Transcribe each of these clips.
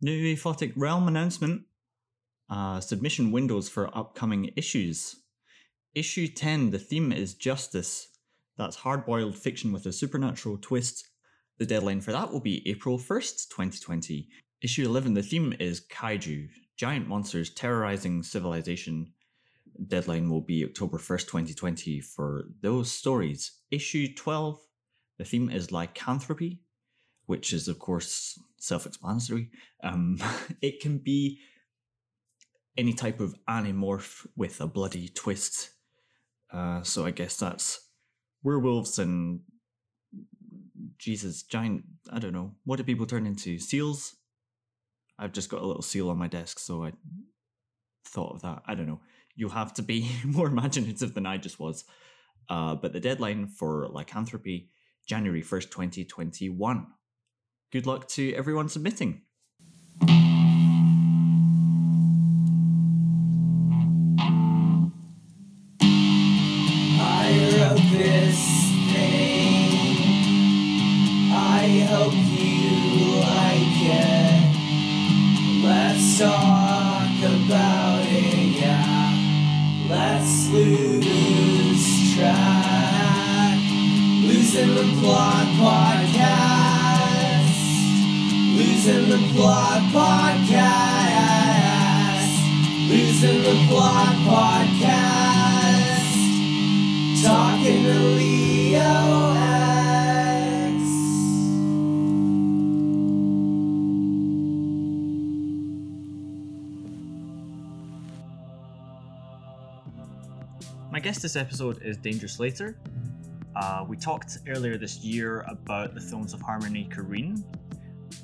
New Aphotic Realm announcement. Uh, submission windows for upcoming issues. Issue 10, the theme is justice. That's hard boiled fiction with a supernatural twist. The deadline for that will be April 1st, 2020. Issue 11, the theme is kaiju, giant monsters terrorizing civilization. Deadline will be October 1st, 2020 for those stories. Issue 12, the theme is lycanthropy, which is, of course, self explanatory. Um, it can be any type of animorph with a bloody twist. Uh, so I guess that's werewolves and Jesus, giant. I don't know. What do people turn into? Seals? I've just got a little seal on my desk, so I thought of that. I don't know. You'll have to be more imaginative than I just was. Uh, but the deadline for lycanthropy, January 1st, 2021. Good luck to everyone submitting. I wrote Losing the plot podcast. Losing the plot podcast. Talking to Leo X. My guest this episode is Danger Slater. Uh, we talked earlier this year about the films of Harmony Korine,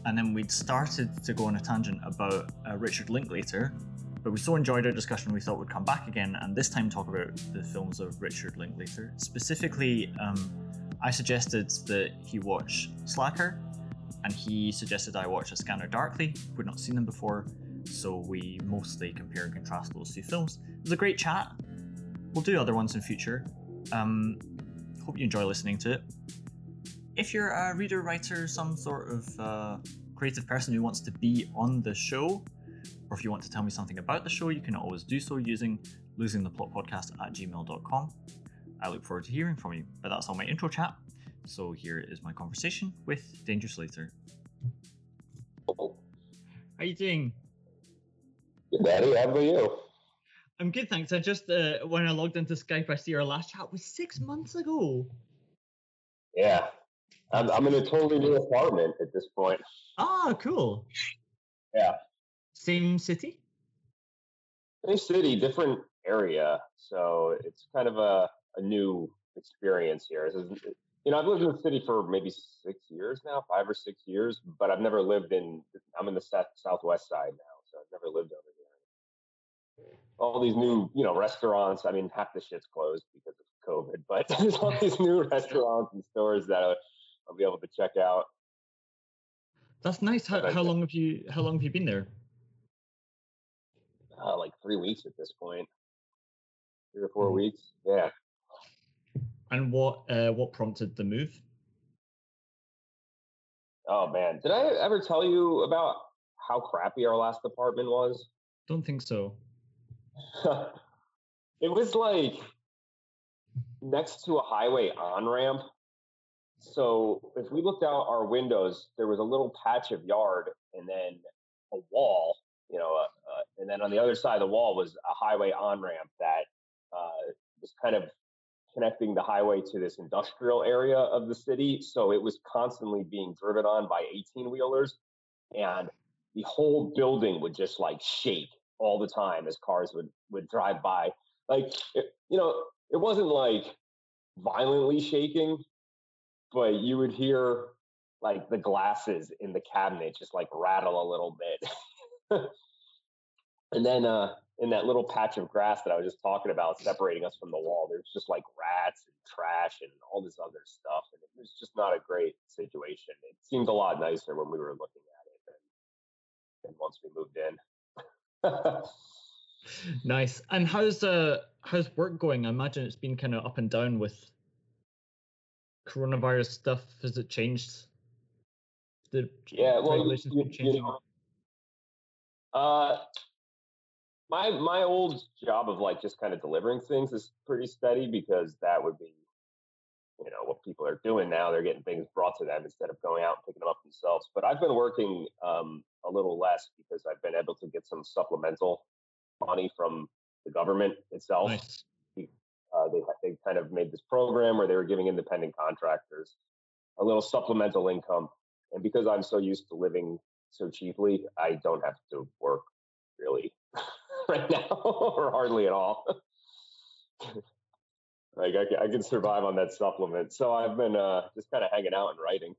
and then we'd started to go on a tangent about uh, Richard Linklater, but we so enjoyed our discussion we thought we'd come back again and this time talk about the films of Richard Linklater. Specifically, um, I suggested that he watch Slacker, and he suggested I watch A Scanner Darkly. We'd not seen them before, so we mostly compare and contrast those two films. It was a great chat. We'll do other ones in future. Um, hope you enjoy listening to it. If you're a reader, writer, some sort of uh, creative person who wants to be on the show, or if you want to tell me something about the show, you can always do so using losingtheplotpodcast at gmail.com. I look forward to hearing from you. But that's all my intro chat. So here is my conversation with Danger Slater. How are you doing? Good, Daddy. How about you? I'm good, thanks. I just uh, when I logged into Skype, I see our last chat was six months ago. Yeah, I'm, I'm in a totally new apartment at this point. Ah, cool. Yeah, Same city. same city, different area, so it's kind of a, a new experience here. You know, I've lived in the city for maybe six years now, five or six years, but I've never lived in. I'm in the south, southwest side now, so I've never lived over here. All these new, you know, restaurants. I mean, half the shit's closed because of COVID, but there's all these new restaurants and stores that I'll, be able to check out. That's nice. How, how long have you how long have you been there? uh, like three weeks at this point, three or 4 Mhm. weeks. Yeah. And what uh, what prompted the move? Oh man, did I ever tell you about how crappy our last apartment was? Don't think so. it was like next to a highway on ramp. So if we looked out our windows, there was a little patch of yard and then a wall, you know, uh, uh, and then on the other side of the wall was a highway on ramp that uh, was kind of connecting the highway to this industrial area of the city. So it was constantly being driven on by 18 wheelers. And the whole building would just like shake all the time as cars would, would drive by. Like, it, you know, it wasn't like violently shaking, but you would hear like the glasses in the cabinet just like rattle a little bit. and then uh, in that little patch of grass that I was just talking about separating us from the wall, there's just like rats and trash and all this other stuff. And it was just not a great situation. It seemed a lot nicer when we were looking at it than, than once we moved in. Nice. And how's uh how's work going? I imagine it's been kind of up and down with coronavirus stuff. Has it changed? The Yeah, well, you, regulations you, been you know, Uh, my my old job of like just kind of delivering things is pretty steady because that would be, you know, what people are doing now. They're getting things brought to them instead of going out and picking them up themselves. But I've been working um, a little less because I've been able to get some supplemental money from the government itself. Nice. Uh, they they kind of made this program where they were giving independent contractors a little supplemental income, and because I'm so used to living so cheaply, I don't have to work really right now or hardly at all. like I, I can survive on that supplement, so I've been uh, just kind of hanging out and writing,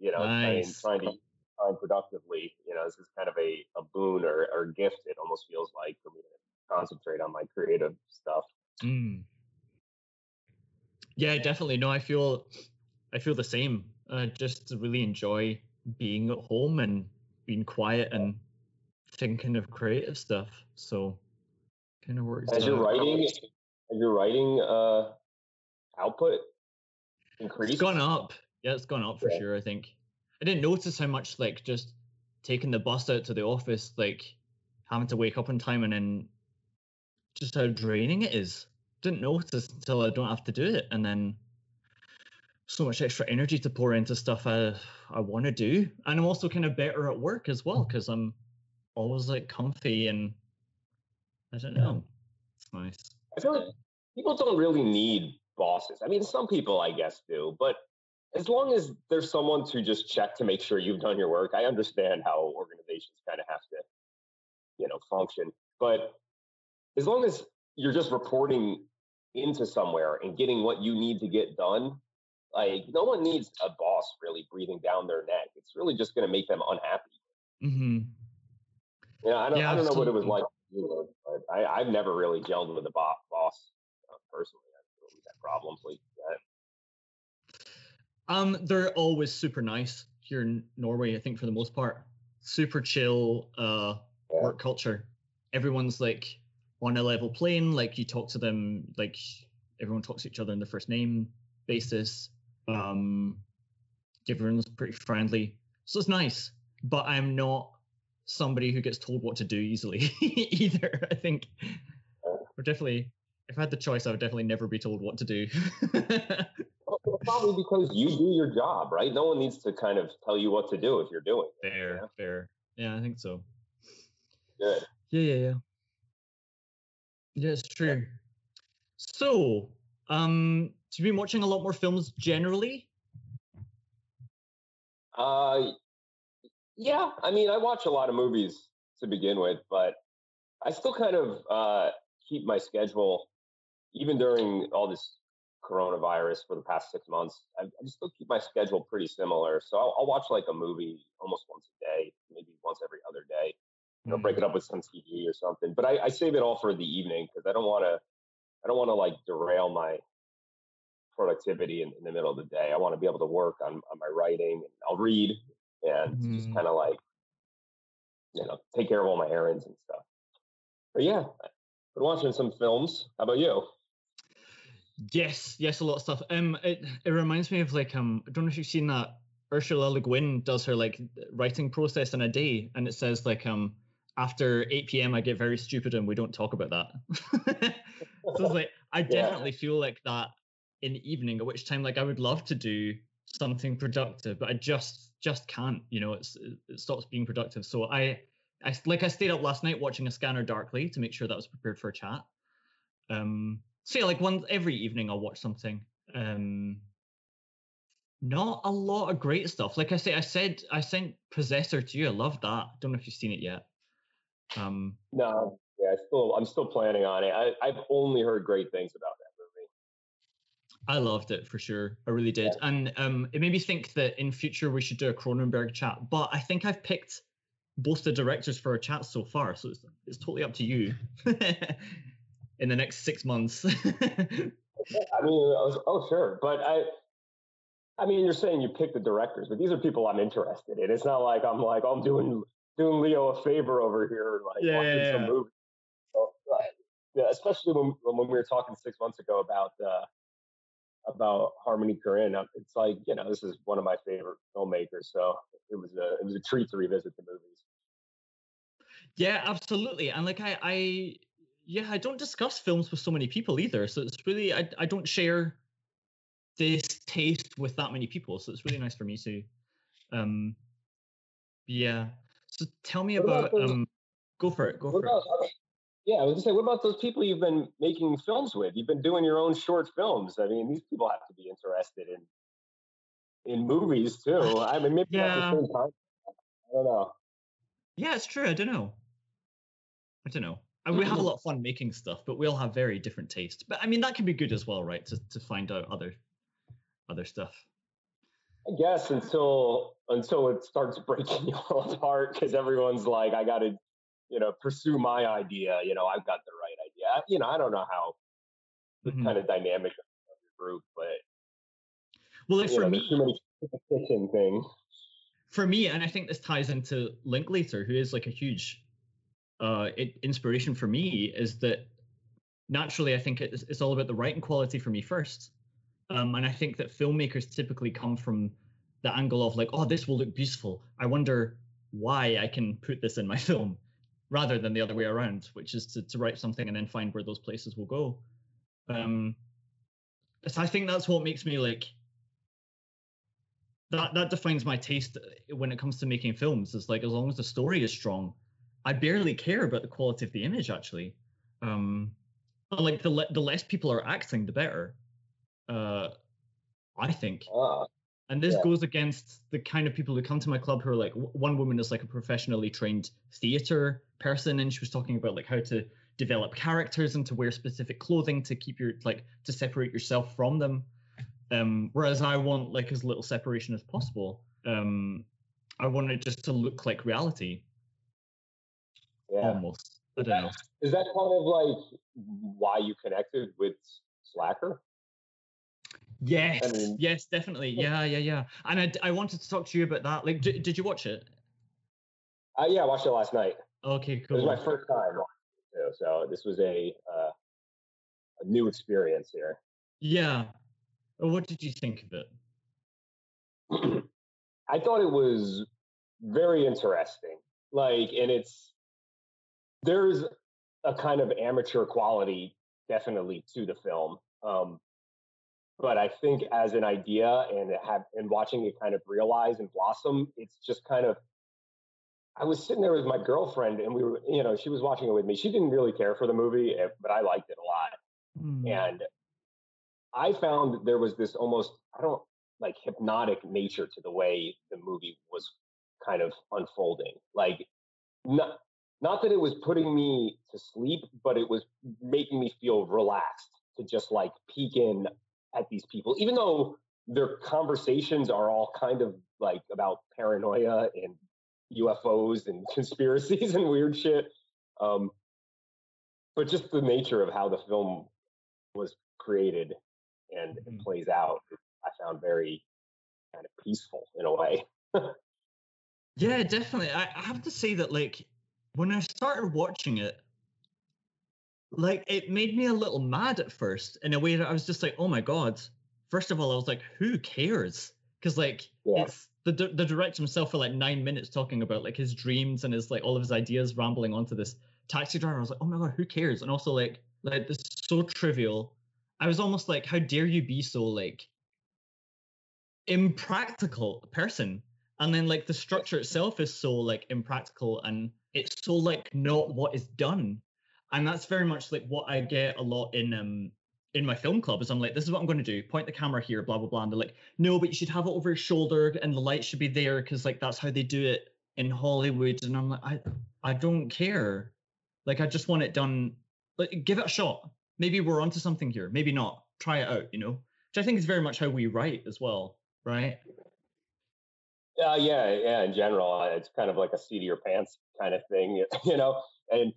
you know, trying, Nice. trying to use time productively. You know, this is kind of a, a boon or, or gift. It almost feels like for me to concentrate on my creative stuff. Mm. Yeah, definitely. No, I feel I feel the same. I just really enjoy being at home and being quiet and thinking of creative stuff. So kind of works. Has your out. writing, has your writing uh, output increased? It's gone up. Yeah, it's gone up for Yeah. sure. I think I didn't notice how much like just taking the bus out to the office, like having to wake up on time, and then just how draining it is. Didn't notice until I don't have to do it, and then so much extra energy to pour into stuff I I want to do, and I'm also kind of better at work as well mm. because I'm always like comfy and I don't know. It's nice. I feel like people don't really need bosses. I mean, some people, I guess, do, but as long as there's someone to just check to make sure you've done your work, I understand how organizations kind of have to, you know, function. But as long as you're just reporting into somewhere and getting what you need to get done, like no one needs a boss really breathing down their neck. It's really just going to make them unhappy. hmm You know, I don't, Yeah, I don't know what it was like, you, but I, I've never really gelled with a bo- boss uh, personally. I don't really problems like that. Um, they're always super nice here in Norway. I think for the most part, super chill uh Yeah. work culture. Everyone's like on a level plane. Like you talk to them, like everyone talks to each other in the first name basis. Um, everyone's pretty friendly, so it's nice. But I'm not somebody who gets told what to do easily either. I think we're definitely. If I had the choice, I would definitely never be told what to do. Well, probably because you do your job, right? No one needs to kind of tell you what to do if you're doing it. Fair, Yeah. fair. Yeah, I think so. Good. Yeah, yeah, yeah. It's true. So, um, so you've been watching a lot more films generally. Uh, yeah, I mean, I watch a lot of movies to begin with, but I still kind of uh, keep my schedule, even during all this coronavirus for the past six months. I, I just still keep my schedule pretty similar. So I'll, I'll watch like a movie almost once a day, maybe once every other day. You know, break it up with some TV or something. But I, I save it all for the evening because I don't want to. I don't want to like derail my productivity in, in the middle of the day. I want to be able to work on, on my writing. And I'll read and just Mhm. kind of like, you know, take care of all my errands and stuff. But yeah, I've been watching some films. How about you? Yes, yes, a lot of stuff. Um, it it reminds me of like um, I don't know if you've seen that. Ursula Le Guin does her like writing process in a day, and it says like um, after eight p.m. I get very stupid and we don't talk about that. so it's like I Yeah. definitely feel like that in the evening, at which time like I would love to do something productive, but I just just can't. You know, it's it- it stops being productive. So I I like I stayed up last night watching a Scanner Darkly to make sure that I was prepared for a chat. Um, so yeah, like one every evening I'll watch something. Um, not a lot of great stuff. Like I say, I said I sent Possessor to you. I love that. Don't know if you've seen it yet. Um, No, yeah, I still I'm still planning on it. I, I've only heard great things about that movie. I loved it for sure. I really did. And um, it made me think that in future we should do a Cronenberg chat. But I think I've picked both the directors for our chat so far, so it's, it's totally up to you in the next six months. I mean, I was, oh sure, but I, I mean, you're saying you pick the directors, but these are people I'm interested in. It's not like I'm like I'm doing doing Leo a favor over here, like Yeah, watching yeah, some yeah. movie. So, right. Yeah, especially when when we were talking six months ago about uh, about Harmony Korine. uh, It's like you know this is one of my favorite filmmakers, so it was a it was a treat to revisit the movies. Yeah, absolutely. And like I, I yeah, I don't discuss films with so many people either. So it's really I, I don't share this taste with that many people. So it's really nice for me to um yeah. So tell me about about those- um go for it, go for about, it. yeah, I was gonna say, what about those people you've been making films with? You've been doing your own short films. I mean, these people have to be interested in in movies too. I mean, maybe Yeah. at the same time. I don't know. Yeah, it's true. I don't know. I don't know. And we Mm-hmm. have a lot of fun making stuff, but we all have very different tastes. But I mean, that can be good as well, right? To to find out other other stuff. I guess until until it starts breaking you all apart because everyone's like, I got to, you know, pursue my idea. You know, I've got the right idea. You know, I don't know how the Mhm. kind of dynamic of your group, but Well, like for know, me, too many competition thing. for me, and I think this ties into Linklater, who is like a huge uh, i inspiration for me, is that naturally I think it's, it's all about the writing quality for me first. Um, and I think that filmmakers typically come from the angle of like, oh, this will look beautiful. I wonder why I can put this in my film, rather than the other way around, which is to, to write something and then find where those places will go. Um, so I think that's what makes me like that that defines my taste uh, when it comes to making films is like as long as the story is strong i barely care about the quality of the image actually um like the le- the less people are acting the better uh i think Ah, and this Yeah. goes against the kind of people who come to my club who are like one woman is like a professionally trained theater person and she was talking about like how to develop characters and to wear specific clothing to keep your like to separate yourself from them um whereas i want like as little separation as possible um i want it just to look like reality yeah. almost i don't know Is that kind of like why you connected with Slacker? Yes mean- yes definitely yeah yeah yeah and I, I wanted to talk to you about that like d- did you watch it Uh, yeah, I watched it last night. okay cool. It was my first time watching it too, so this was a uh, a new experience here. Yeah. What did you think of it? I thought it was very interesting. Like, and it's there's a kind of amateur quality definitely to the film. Um, but I think as an idea and have and watching it kind of realize and blossom, it's just kind of. I was sitting there with my girlfriend, and we were, you know, she was watching it with me. She didn't really care for the movie, eh, but I liked it a lot. Hmm. and I found that there was this almost I don't like hypnotic nature to the way the movie was kind of unfolding. Like not not that it was putting me to sleep, but it was making me feel relaxed to just like peek in at these people, even though their conversations are all kind of like about paranoia and UFOs and conspiracies and weird shit. Um, but just the nature of how the film was created and it Mhm. plays out, I found very kind of peaceful in a way. Yeah, definitely. I, I have to say that, like, when I started watching it, like, it made me a little mad at first in a way that I was just like, oh my God. First of all, I was like, who cares? Because, like, Yeah. it's the, the director himself for like nine minutes talking about like his dreams and his like all of his ideas rambling onto this taxi driver. I was like, oh my God, who cares? And also, like, like this is so trivial. I was almost like, how dare you be so like impractical person? And then like the structure itself is so like impractical and it's so like not what is done. And that's very much like what I get a lot in um in my film club is I'm like, this is what I'm going to do. Point the camera here, blah blah blah. And they're like, no, but you should have it over your shoulder and the light should be there because like that's how they do it in Hollywood. And I'm like, I I don't care. Like I just want it done. Like give it a shot. Maybe we're onto something here. Maybe not. Try it out. You know, which I think is very much how we write as well, right? Uh, yeah, yeah. In general, uh, it's kind of like a seat of your pants kind of thing, you know. And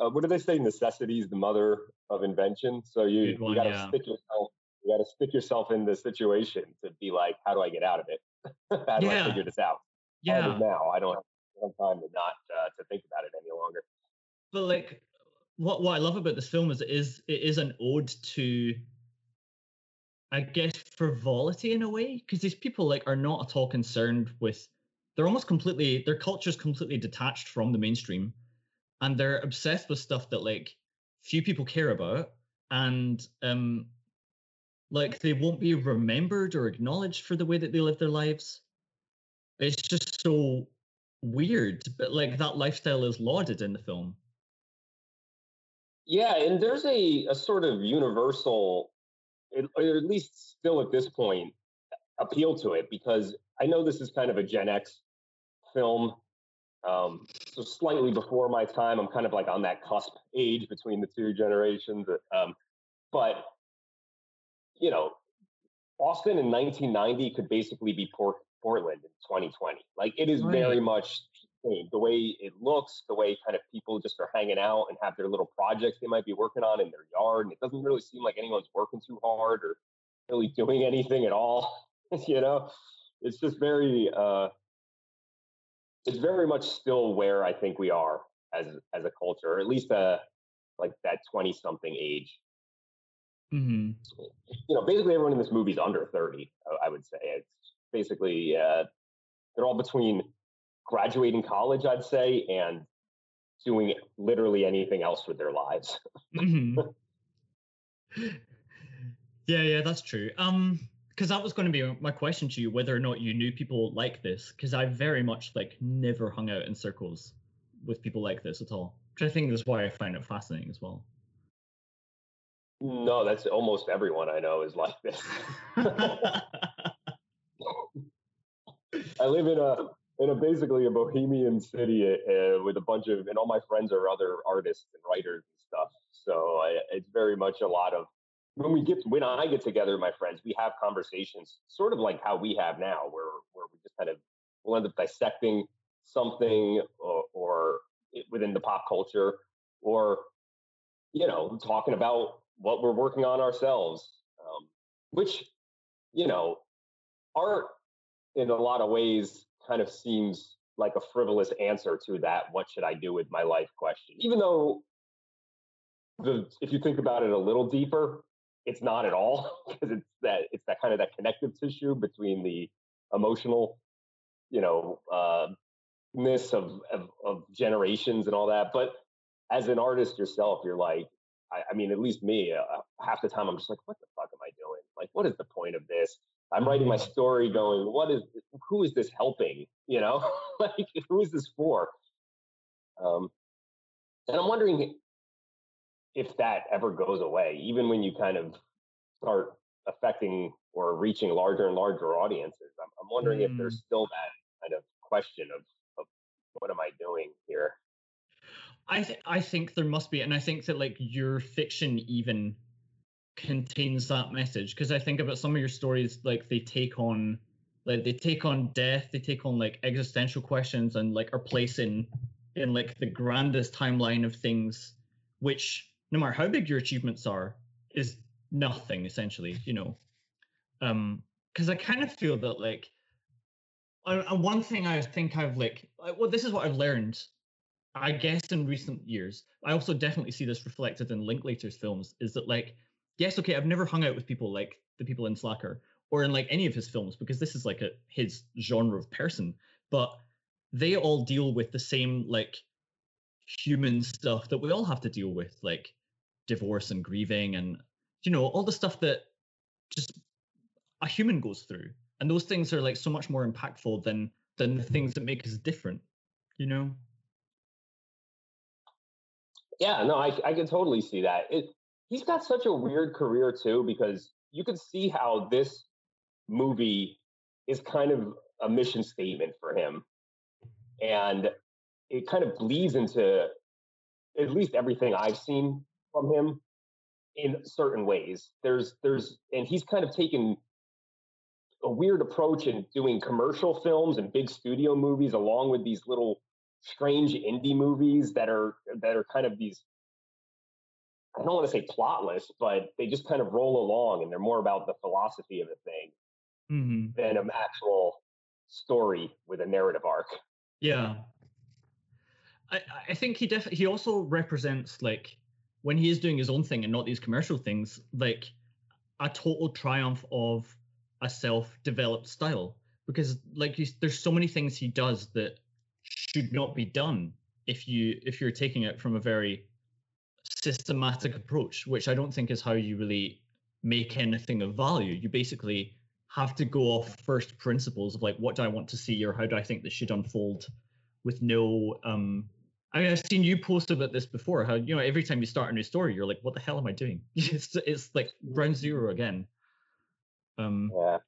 uh, what do they say? Necessity is the mother of invention. So you one, you got to yeah. stick yourself. You got to stick yourself in the situation to be like, how do I get out of it? how do Yeah. I figure this out? How do I Yeah. now I don't have time to not uh, to think about it any longer. But like what what I love about this film is it is it is an ode to I guess frivolity in a way because these people like are not at all concerned with they're almost completely their culture's completely detached from the mainstream and they're obsessed with stuff that like few people care about and um like they won't be remembered or acknowledged for the way that they live their lives it's just so weird but like that lifestyle is lauded in the film Yeah, and there's a, a sort of universal, or at least still at this point, appeal to it because I know this is kind of a Gen X film. Um, so slightly before my time, I'm kind of like on that cusp age between the two generations. Um, but you know, Austin in 1990 could basically be Port- Portland in 2020. Like it is very much. The way it looks, the way kind of people just are hanging out and have their little projects they might be working on in their yard, and it doesn't really seem like anyone's working too hard or really doing anything at all. you know, it's just very, uh, it's very much still where I think we are as as a culture, or at least uh, like that 20 something age hmm you know, basically everyone in this movie is under 30, I- I would say. It's basically, uh, they're all between graduating college, I'd say, and doing literally anything else with their lives. hmm yeah yeah that's true um because that was going to be my question to you whether or not you knew people like this because i very much like never hung out in circles with people like this at all which i think is why i find it fascinating as well No, that's almost everyone I know is like this. I live in a in a basically a bohemian city uh, with a bunch of and all my friends are other artists and writers and stuff. So I, it's very much a lot of when we get when I get together with my friends, we have conversations sort of like how we have now, where where we just kind of we'll end up dissecting something or, or it- within the pop culture, or you know talking about what we're working on ourselves, um, which you know art in a lot of ways kind of seems like a frivolous answer to that what should i do with my life? question even though the if you think about it a little deeper it's not at all because it's that it's that kind of that connective tissue between the emotional you know uh ness of, of of generations and all that but as an artist yourself you're like i, I mean at least me uh, half the time i'm just like what the fuck am i doing like what is the point of this I'm writing my story going, what is, who is this helping? You know, like, who is this for? Um, and I'm wondering if that ever goes away, even when you kind of start affecting or reaching larger and larger audiences. I'm, I'm wondering if there's mm. still that kind of question of, of what am I doing here? I th- I think there must be, and I think that like your fiction even contains that message because I think about some of your stories, like they take on, like they take on death, they take on like existential questions, and like are placed in, in like the grandest timeline of things, which no matter how big your achievements are, is nothing essentially, you know. Um, because I kind of feel that like, and one thing I think I've like, well, this is what I've learned I guess in recent years, I also definitely see this reflected in Linklater's films. Is that like, yes, okay, I've never hung out with people like the people in Slacker or in like any of his films because this is like a his genre of person, but they all deal with the same like human stuff that we all have to deal with, like divorce and grieving and you know all the stuff that just a human goes through, and those things are like so much more impactful than than the things that make us different, you know. Yeah, no, I I can totally see that. It, he's got such a weird career too because you can see how this movie is kind of a mission statement for him, and it kind of bleeds into at least everything I've seen from him in certain ways. There's there's and he's kind of taken a weird approach in doing commercial films and big studio movies along with these little strange indie movies that are that are kind of these I don't want to say plotless, but they just kind of roll along and they're more about the philosophy of the thing hmm than an actual story with a narrative arc. Yeah. I, I think he def- he also represents like when he is doing his own thing and not these commercial things, like a total triumph of a self-developed style. Because like there's so many things he does that should not be done if you if you're taking it from a very systematic approach, which I don't think is how you really make anything of value. You basically have to go off first principles of like what do I want to see or how do I think this should unfold with no um I mean I've seen you post about this before, how you know every time you start a new story, you're like, what the hell am I doing? it's it's like ground zero again. Um Yeah.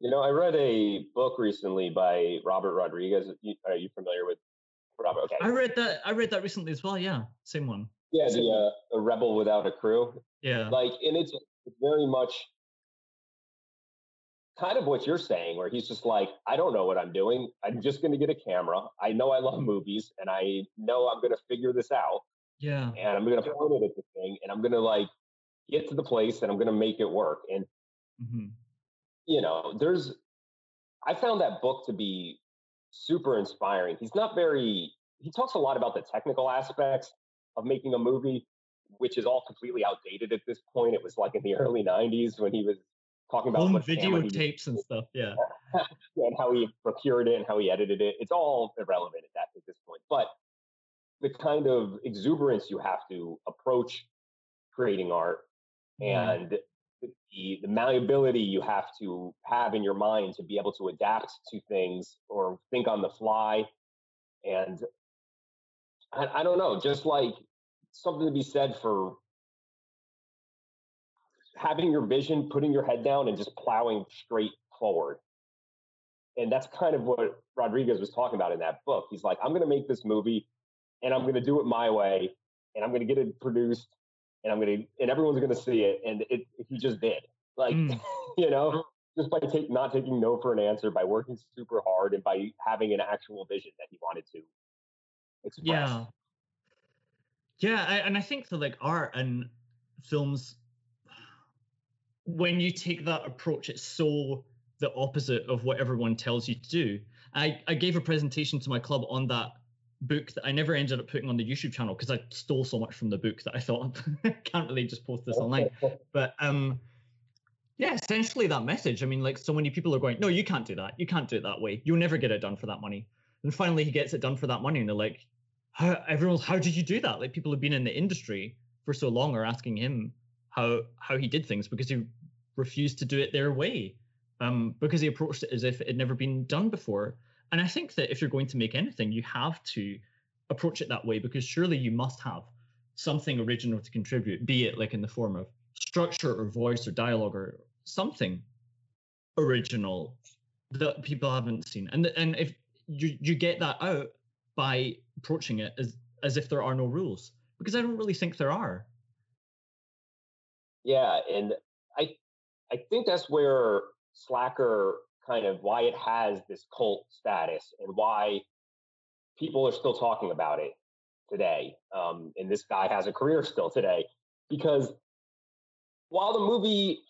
You know, I read a book recently by Robert Rodriguez. You- Are you familiar with Robert? Okay. I read that I read that recently as well, yeah. Same one. yeah, the, uh, the Rebel Without a Crew. Yeah. Like, and it's very much kind of what you're saying, where he's just like, I don't know what I'm doing. I'm just going to get a camera. I know I love movies, and I know I'm going to figure this out, Yeah. and I'm going to point it at the thing, and I'm going to like get to the place, and I'm going to make it work. And hmm you know, there's, I found that book to be super inspiring. He's not very, he talks a lot about the technical aspects of making a movie, which is all completely outdated at this point. It was like in the early 90s when he was talking about Home what camera he videotapes and stuff. Yeah. and how he procured it and how he edited it. It's all irrelevant at that at this point. But the kind of exuberance you have to approach creating art Mhm. and the, the malleability you have to have in your mind to be able to adapt to things or think on the fly and I, I don't know just like something to be said for having your vision putting your head down and just plowing straight forward and that's kind of what rodriguez was talking about in that book he's like i'm going to make this movie and i'm going to do it my way and i'm going to get it produced and I'm gonna and everyone's gonna see it. And it he just did. Like, Mm. you know, just by take not taking no for an answer, by working super hard and by having an actual vision that he wanted to express. Yeah. Yeah, I, and I think that like art and films, when you take that approach, it's so the opposite of what everyone tells you to do. I, I gave a presentation to my club on that book that I never ended up putting on the YouTube channel because I stole so much from the book that I thought I can't really just post this online. But um, yeah, essentially that message. I mean, like so many people are going, no, you can't do that. You can't do it that way. You'll never get it done for that money. And finally, he gets it done for that money, and they're like, how, everyone's, how did you do that? Like people have been in the industry for so long are asking him how how he did things because he refused to do it their way, um, because he approached it as if it had never been done before. And I think that if you're going to make anything, you have to approach it that way because surely you must have something original to contribute, be it like in the form of structure or voice or dialogue or something original that people haven't seen. And and if you you get that out by approaching it as as if there are no rules, because I don't really think there are. Yeah, and I think that's where Slacker kind of why it has this cult status and why people are still talking about it today. Um, and this guy has a career still today because while the movie,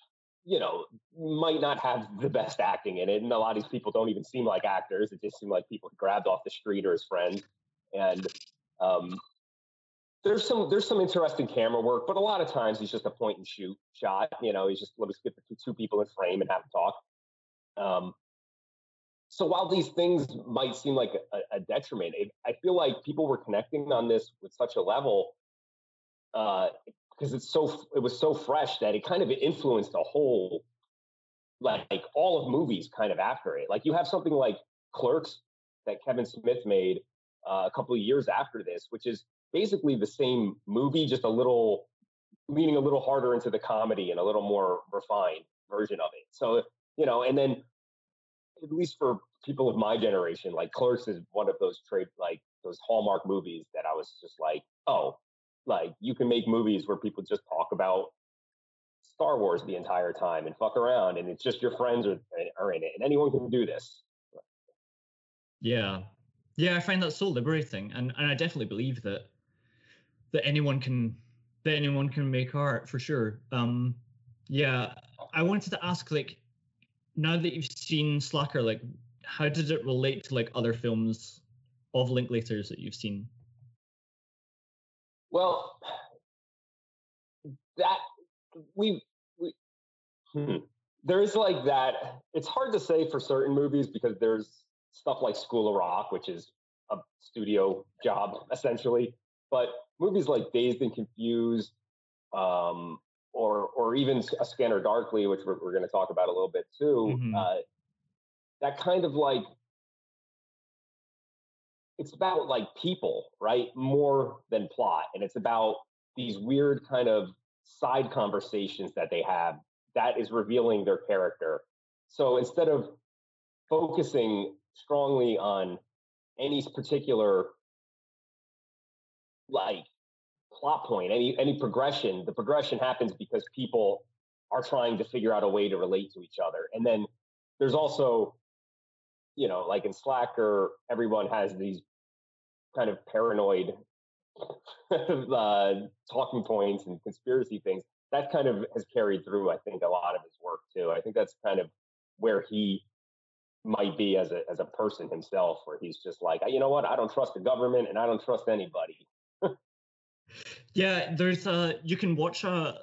you know, might not have the best acting in it, and a lot of these people don't even seem like actors, it just seemed like people grabbed off the street or his friends. And um, there's some there's some interesting camera work, but a lot of times he's just a point and shoot shot. You know, he's just let me get the two, people in frame and have a talk. Um, so while these things might seem like a, a detriment, it, I feel like people were connecting on this with such a level because it's so it was so fresh that it kind of influenced a whole like, like all of movies kind of after it. Like you have something like Clerks that Kevin Smith made uh, a couple of years after this, which is basically the same movie, just a little leaning a little harder into the comedy and a little more refined version of it. So you know, and then at least for people of my generation, like Clerks is one of those trade like those hallmark movies that I was just like, oh, like you can make movies where people just talk about Star Wars the entire time and fuck around, and it's just your friends are eh, are in it, and anyone can do this. Yeah. Yeah, I find that so liberating. And and I definitely believe that that anyone can that anyone can make art for sure. Um yeah. I wanted to ask like now that you've seen Slacker, like how did it relate to like other films of Linklaters that you've seen? Well, that we we hmm, there's like that. It's hard to say for certain movies because there's stuff like School of Rock, which is a studio job essentially. But movies like Dazed and Confused, um, or or even A Scanner Darkly, which we're, we're going to talk about a little bit too, Mhm. uh, that kind of like it's about like people, right? More than plot, and it's about these weird kind of side conversations that they have that is revealing their character. So instead of focusing strongly on any particular like plot point, any any progression, the progression happens because people are trying to figure out a way to relate to each other. And then there's also, you know, like in Slacker, everyone has these kind of paranoid uh, talking points and conspiracy things. That kind of has carried through, I think, a lot of his work too. I think that's kind of where he might be as a as a person himself, where he's just like, you know what, I don't trust the government and I don't trust anybody. Yeah, there's a you can watch a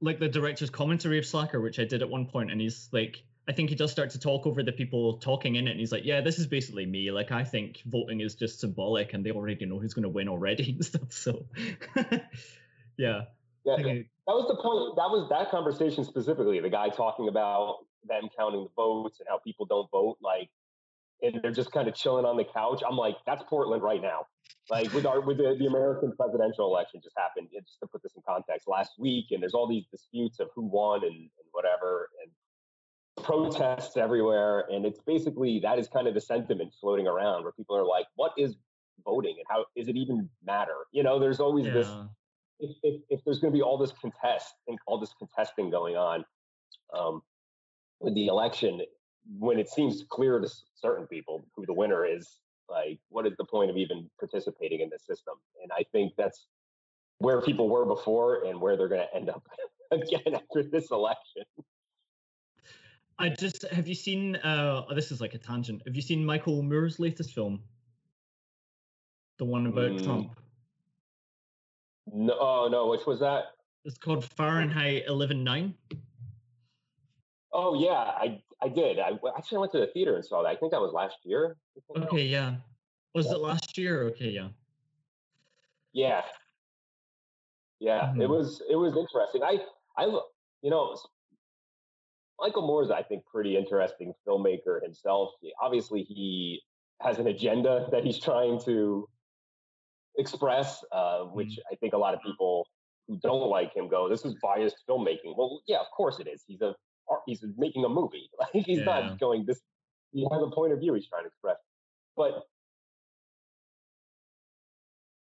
like the director's commentary of Slacker, which I did at one point, and he's like, I think he does start to talk over the people talking in it, and he's like, yeah, this is basically me. Like, I think voting is just symbolic, and they already know who's going to win already and stuff. So, yeah, Yeah, that was the point. That was that conversation specifically. The guy talking about them counting the votes and how people don't vote, like, and they're just kind of chilling on the couch. I'm like, that's Portland right now. Like with our with the, the American presidential election just happened. yeah, Just to put this in context, last week, and there's all these disputes of who won and, and whatever, and protests everywhere. And it's basically that is kind of the sentiment floating around where people are like, what is voting and how is it even matter? You know, there's always this if, if, if there's going to be all this contest and all this contesting going on um, with the election, when it seems clear to certain people who the winner is, like, what is the point of even participating in this system? And I think that's where people were before and where they're going to end up again after this election. I just have you seen? Uh, this is like a tangent. Have you seen Michael Moore's latest film? The one about Mm. Trump. No, oh, no, which was that? It's called Fahrenheit 11.9. Oh, yeah, I I did. I actually went to the theater and saw that. I think that was last year. It. Okay, yeah. Was Yeah. it last year? Okay, yeah. Yeah. Yeah, it Mhm. was it was interesting. I I you know Michael Moore's I think pretty interesting filmmaker himself. Obviously he has an agenda that he's trying to express, uh, which I think a lot of people who don't like him go, "This is biased filmmaking." Well, yeah, of course it is. He's a art- he's making a movie. Like he's Yeah. not going this. He has a point of view he's trying to express, but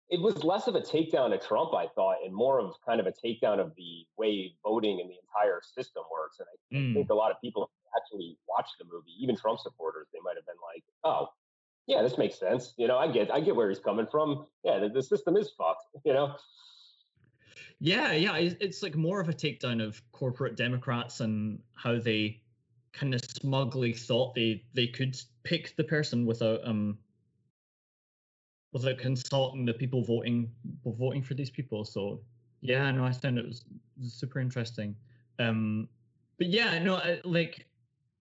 it was less of a takedown of Trump, I thought, and more of kind of a takedown of the way voting and the entire system works. And I Mm. think a lot of people actually watched the movie, even Trump supporters, they might have been like, "Oh, yeah, this makes sense." You know, I get, I get where he's coming from. Yeah, the, the system is fucked. You know, Yeah, yeah. It's, like more of a takedown of corporate Democrats and how they kind of smugly thought they they could pick the person without um without consulting the people voting voting for these people. So yeah, no, I found it was, was super interesting. Um, but yeah, no, I, like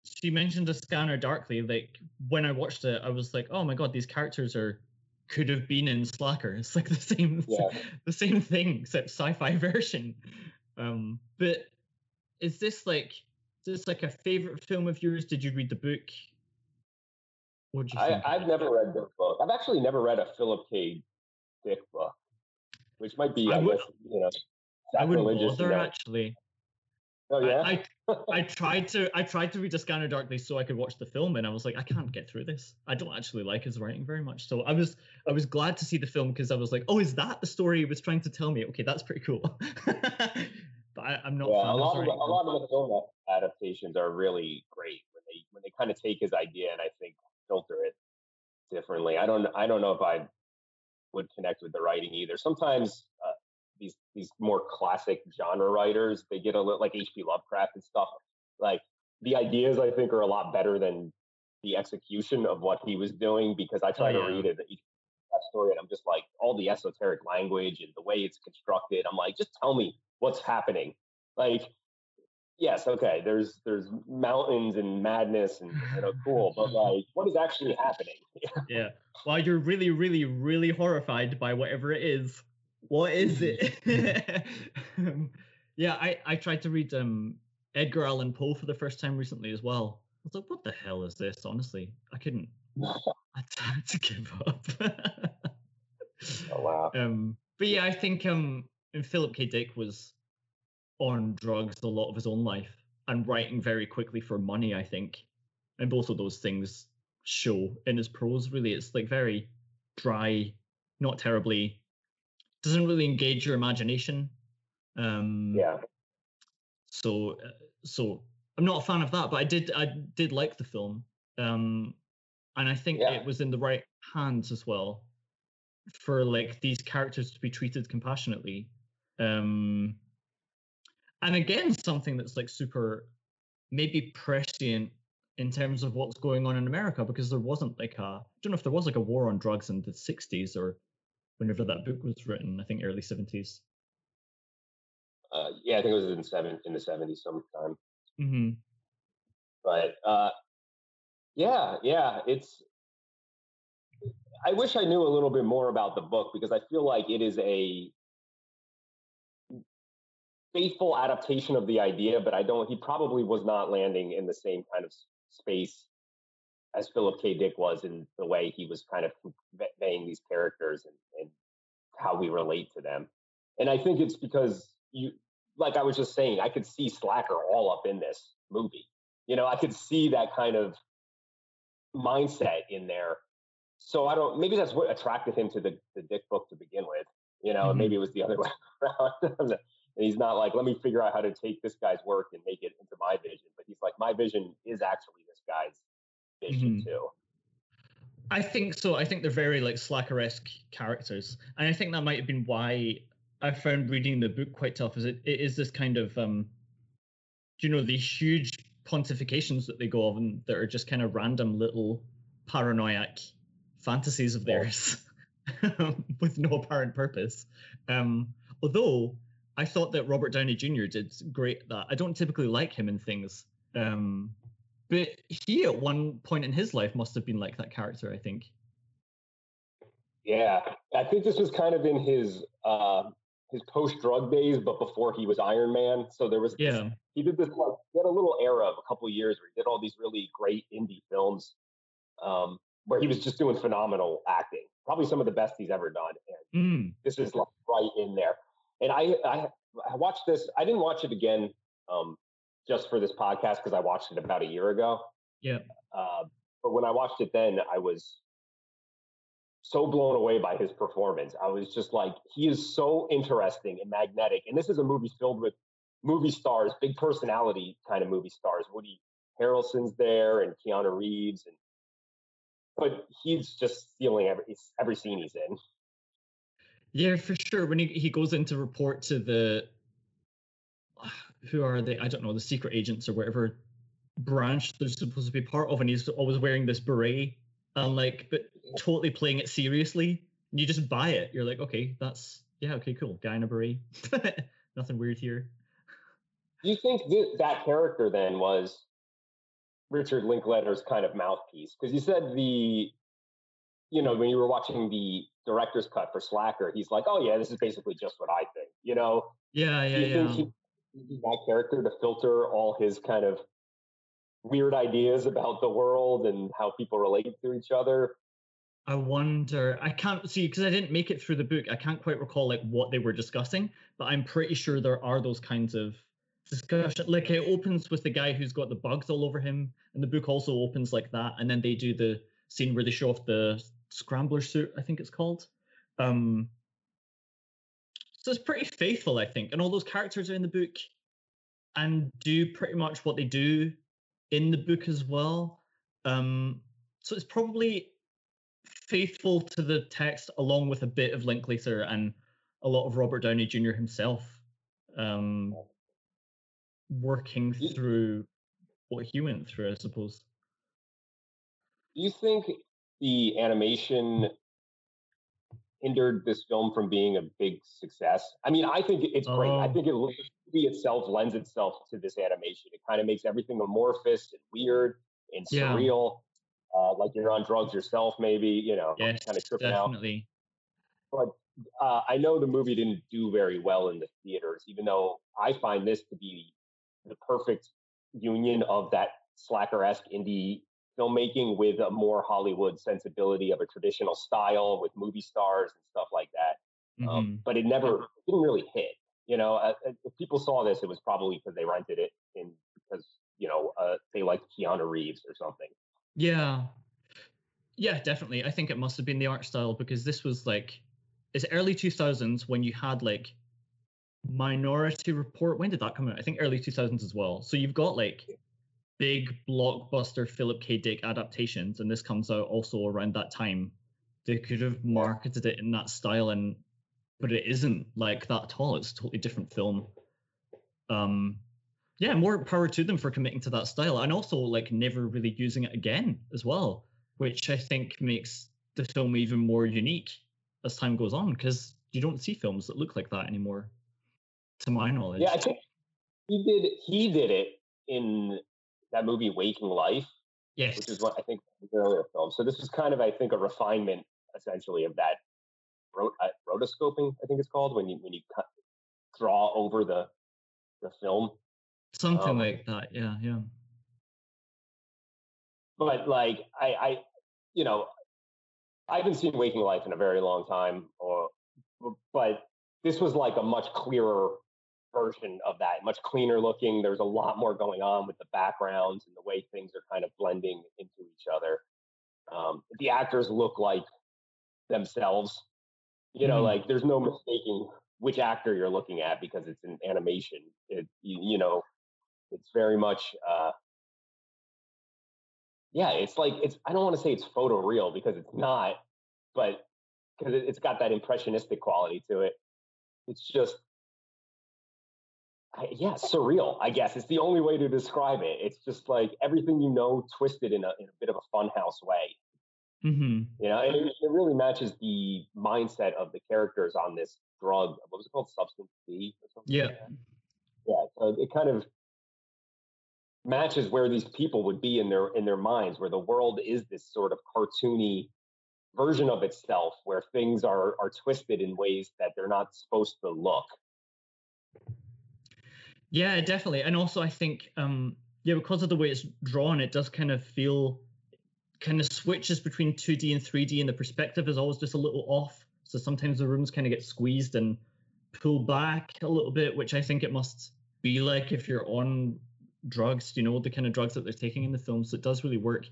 she mentioned a scanner darkly. Like when I watched it, I was like, oh my god, these characters are could have been in Slacker. It's like the same Yeah. the same thing except sci-fi version. Um, but is this like is this like a favorite film of yours? Did you read the book? What you I, I've never read this book. I've actually never read a Philip K. Dick book, which might be, I I, would- guess, you know, I wouldn't bother you know. actually. Oh yeah. I, I I tried to I tried to read A Scanner Darkly so I could watch the film, and I was like, I can't get through this. I don't actually like his writing very much. So I was I was glad to see the film because I was like, oh, is that the story he was trying to tell me? Okay, that's pretty cool. but I, I'm not. yeah, a lot of a lot of the film adaptations are really great when they when they kind of take his idea and I think filter it differently. I don't I don't know if I would connect with the writing either. Sometimes uh, these these more classic genre writers they get a little like H.P. Lovecraft and stuff. Like the ideas I think are a lot better than the execution of what he was doing because I oh, try Oh, to read it that story and I'm just like all the esoteric language and the way it's constructed. I'm like, just tell me what's happening. Like, yes, okay, there's there's mountains and madness and you know, cool, but like, what is actually happening? Yeah. While you're really, really, really horrified by whatever it is, what is it? Yeah, I I tried to read um Edgar Allan Poe for the first time recently as well. I was like, what the hell is this? Honestly, I couldn't. I had to give up. Oh wow. um, but yeah, I think um, Philip K. Dick was on drugs a lot of his own life and writing very quickly for money. I think, and both of those things show in his prose. Really, it's like very dry, not terribly, doesn't really engage your imagination. Um, Yeah. so uh, so I'm not a fan of that, but I did I did like the film, um, and I think Yeah. it was in the right hands as well for like these characters to be treated compassionately. Um, and again, something that's like super maybe prescient in terms of what's going on in America because there wasn't like a I don't know if there was like a war on drugs in the 60s or whenever that book was written, I think early 70s. Uh, yeah, I think it was in seven in the seventies sometime. hmm But uh, yeah, yeah, it's. I wish I knew a little bit more about the book because I feel like it is a faithful adaptation of the idea, but I don't. He probably was not landing in the same kind of space as Philip K. Dick was in the way he was kind of conveying these characters and, and how we relate to them. And I think it's because you, like I was just saying, I could see Slacker all up in this movie. You know, I could see that kind of mindset in there. So I don't. Maybe that's what attracted him to the the Dick book to begin with. You know, Mhm. maybe it was the other way around. and he's not like, let me figure out how to take this guy's work and make it into my vision. But he's like, my vision is actually this guy's Mhm. too. I think so. I think they're very like Slacker-esque characters, and I think that might have been why I found reading the book quite tough. Is it, it is this kind of um, do you know these huge pontifications that they go on that are just kind of random little paranoid fantasies of theirs with no apparent purpose. Um, although I thought that Robert Downey Jr. did great. That I don't typically like him in things. Um, but he at one point in his life must have been like that character, I think. Yeah, I think this was kind of in his uh, his post drug days, but before he was Iron Man. So there was this- Yeah. he did this like he had a little era of a couple of years where he did all these really great indie films, um, where he was just doing phenomenal acting. Probably some of the best he's ever done. And Mm. this is like right in there. And I, I, I watched this. I didn't watch it again um, just for this podcast because I watched it about a year ago. Yeah. Uh, but when I watched it then, I was so blown away by his performance. I was just like, he is so interesting and magnetic. And this is a movie filled with movie stars, big personality kind of movie stars. Woody Harrelson's there and Keanu Reeves, and but he's just stealing every every scene he's in. Yeah, for sure. When he, he goes in to report to the who are they? I don't know, the secret agents or whatever branch they're supposed to be part of, and he's always wearing this beret and like but totally playing it seriously. You just buy it. You're like, okay, that's yeah, okay, cool. Guy in a beret. Nothing weird here. Do you think that that character then was Richard Linklater's kind of mouthpiece? Because you said the, you know, when you were watching the director's cut for Slacker, he's like, "Oh yeah, this is basically just what I think." You know, Yeah, yeah, do you yeah. think he used that character to filter all his kind of weird ideas about the world and how people relate to each other? I wonder. I can't see because I didn't make it through the book. I can't quite recall like what they were discussing, but I'm pretty sure there are those kinds of discussion. Like it opens with the guy who's got the bugs all over him, and the book also opens like that. And then they do the scene where they show off the scrambler suit. I think it's called. Um, so it's pretty faithful, I think, and all those characters are in the book and do pretty much what they do in the book as well. Um, so it's probably faithful to the text along with a bit of Linklater and a lot of Robert Downey Jr. himself um, working through what he went through, I suppose. Do you think the animation hindered this film from being a big success? I mean, I think it's great. I Oh. think it looks movie itself lends itself to this animation. It kind of makes everything amorphous and weird and Yeah. surreal, uh, like you're on drugs yourself, maybe. You know, Yes, kind of tripping out. definitely. uh, I know the movie didn't do very well in the theaters, even though I find this to be the perfect union of that slacker esque indie filmmaking with a more Hollywood sensibility of a traditional style with movie stars and stuff like that. Um, Mhm. but it never it didn't really hit. You know, uh, uh, if people saw this, it was probably because they rented it and because you know uh, they liked Keanu Reeves or something. Yeah. Yeah, definitely. I think it must have been the art style because this was like it's early 2000s when you had like Minority Report. When did that come out? I think early 2000s as well. So you've got like big blockbuster Philip K. Dick adaptations, and this comes out also around that time. They could have marketed it in that style, and but it isn't like that at all. It's a totally different film. Um, yeah, more power to them for committing to that style, and also like never really using it again as well, which I think makes the film even more unique as time goes on because you don't see films that look like that anymore, to my knowledge. Yeah, I think he did. He did it in that movie Waking Life, yes, which is what I think was an earlier film. So this is kind of, I think, a refinement essentially of that rot- uh, rotoscoping. I think it's called when you when you cut, draw over the the film. something um, like that. Yeah, yeah. But like I, I, you know, I haven't seen Waking Life in a very long time, or but this was like a much clearer version of that, much cleaner looking. There's a lot more going on with the backgrounds and the way things are kind of blending into each other. Um, the actors look like themselves. You know, Mhm. like there's no mistaking which actor you're looking at because it's an animation. It, you, you know, it's very much. Uh, yeah, it's like it's. I don't want to say it's photoreal because it's not, but because it, it's got that impressionistic quality to it. It's just, I, yeah, surreal. I guess it's the only way to describe it. It's just like everything you know, twisted in a in a bit of a funhouse way. hmm You know, and it, it really matches the mindset of the characters on this drug. What was it called? Substance B or something? Yeah. like? Yeah. So it kind of matches where these people would be in their in their minds, where the world is this sort of cartoony version of itself, where things are are twisted in ways that they're not supposed to look. Yeah, definitely. And also I think um yeah, because of the way it's drawn, it does kind of feel kind of switches between 2D and 3D and the perspective is always just a little off. So sometimes the rooms kind of get squeezed and pulled back a little bit, which I think it must be like if you're on drugs, you know, the kind of drugs that they're taking in the film. So it does really work.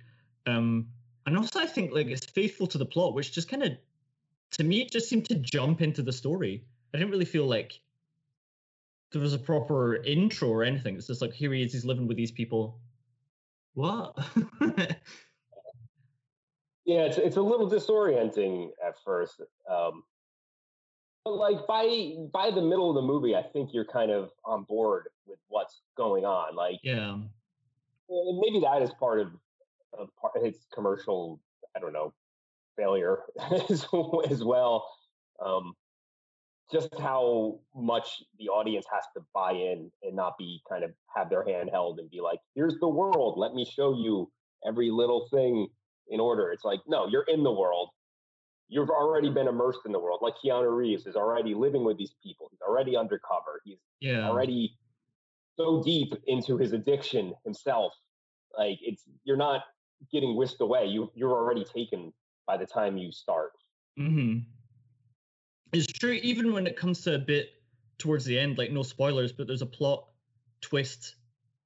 Um and also I think like it's faithful to the plot, which just kind of to me it just seemed to jump into the story. I didn't really feel like there was a proper intro or anything. It's just like here he is, he's living with these people. What? Yeah, it's it's a little disorienting at first. Um, but like by by the middle of the movie, I think you're kind of on board with what's going on. Like yeah. and maybe that is part of, of part its commercial. I don't know failure as, as well. Um, just how much the audience has to buy in and not be kind of have their hand held and be like, "Here's the world. Let me show you every little thing in order." It's like, no, you're in the world. You've already been immersed in the world. Like Keanu Reeves is already living with these people. He's already undercover. He's Yeah. already so deep into his addiction himself. Like it's you're not getting whisked away. You you're already taken by the time you start. hmm It's true, even when it comes to a bit towards the end, like no spoilers, but there's a plot twist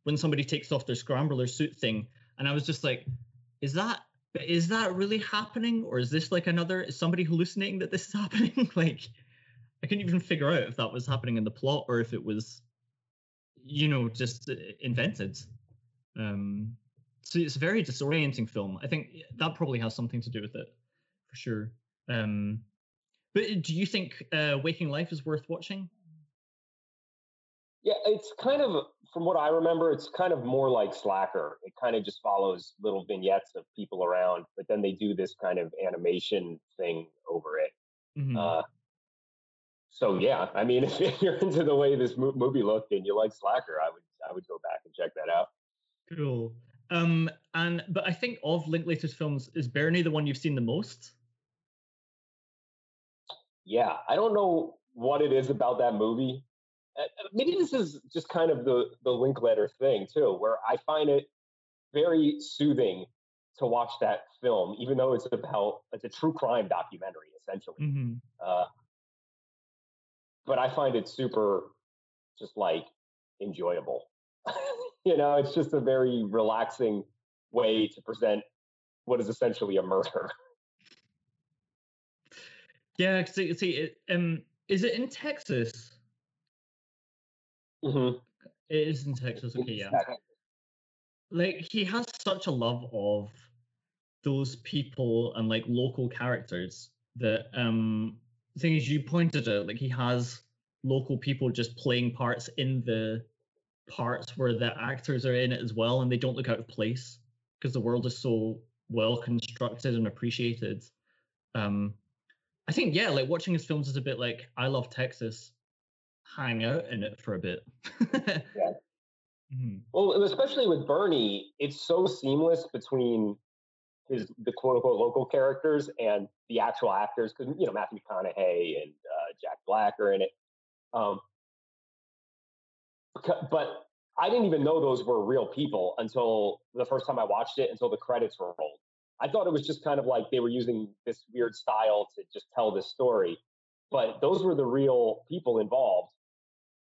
when somebody takes off their scrambler suit thing. And I was just like, is that is that really happening? Or is this like another is somebody hallucinating that this is happening? like I couldn't even figure out if that was happening in the plot or if it was, you know, just uh, invented. Um so it's a very disorienting film. I think that probably has something to do with it, for sure. Um, but do you think uh, Waking Life is worth watching? Yeah, it's kind of from what I remember, it's kind of more like Slacker. It kind of just follows little vignettes of people around, but then they do this kind of animation thing over it. Mhm. Uh, so yeah, I mean, if you're into the way this movie looked and you like Slacker, I would I would go back and check that out. Cool. Um, and but I think of Linklater's films, is Bernie the one you've seen the most? Yeah, I don't know what it is about that movie. Uh, uh, Maybe this is just kind of the the Linklater thing too, where I find it very soothing to watch that film, even though it's about it's a true crime documentary essentially. Mm-hmm. Uh, but I find it super, just like enjoyable. you know, it's just a very relaxing way to present what is essentially a murder. Yeah, see, see it, um, is it in Texas? Mhm. It is in Texas. Okay, yeah. like he has such a love of those people and like local characters that um the thing is you pointed out like he has local people just playing parts in the parts where the actors are in it as well and they don't look out of place because the world is so well constructed and appreciated um i think yeah like watching his films is a bit like i love texas hang out in it for a bit Yeah. Mhm. Well, especially with Bernie, it's so seamless between his the quote unquote local characters and the actual actors because you know Matthew McConaughey and uh, Jack Black are in it. Um, but I didn't even know those were real people until the first time I watched it, until the credits were rolled. I thought it was just kind of like they were using this weird style to just tell this story, but those were the real people involved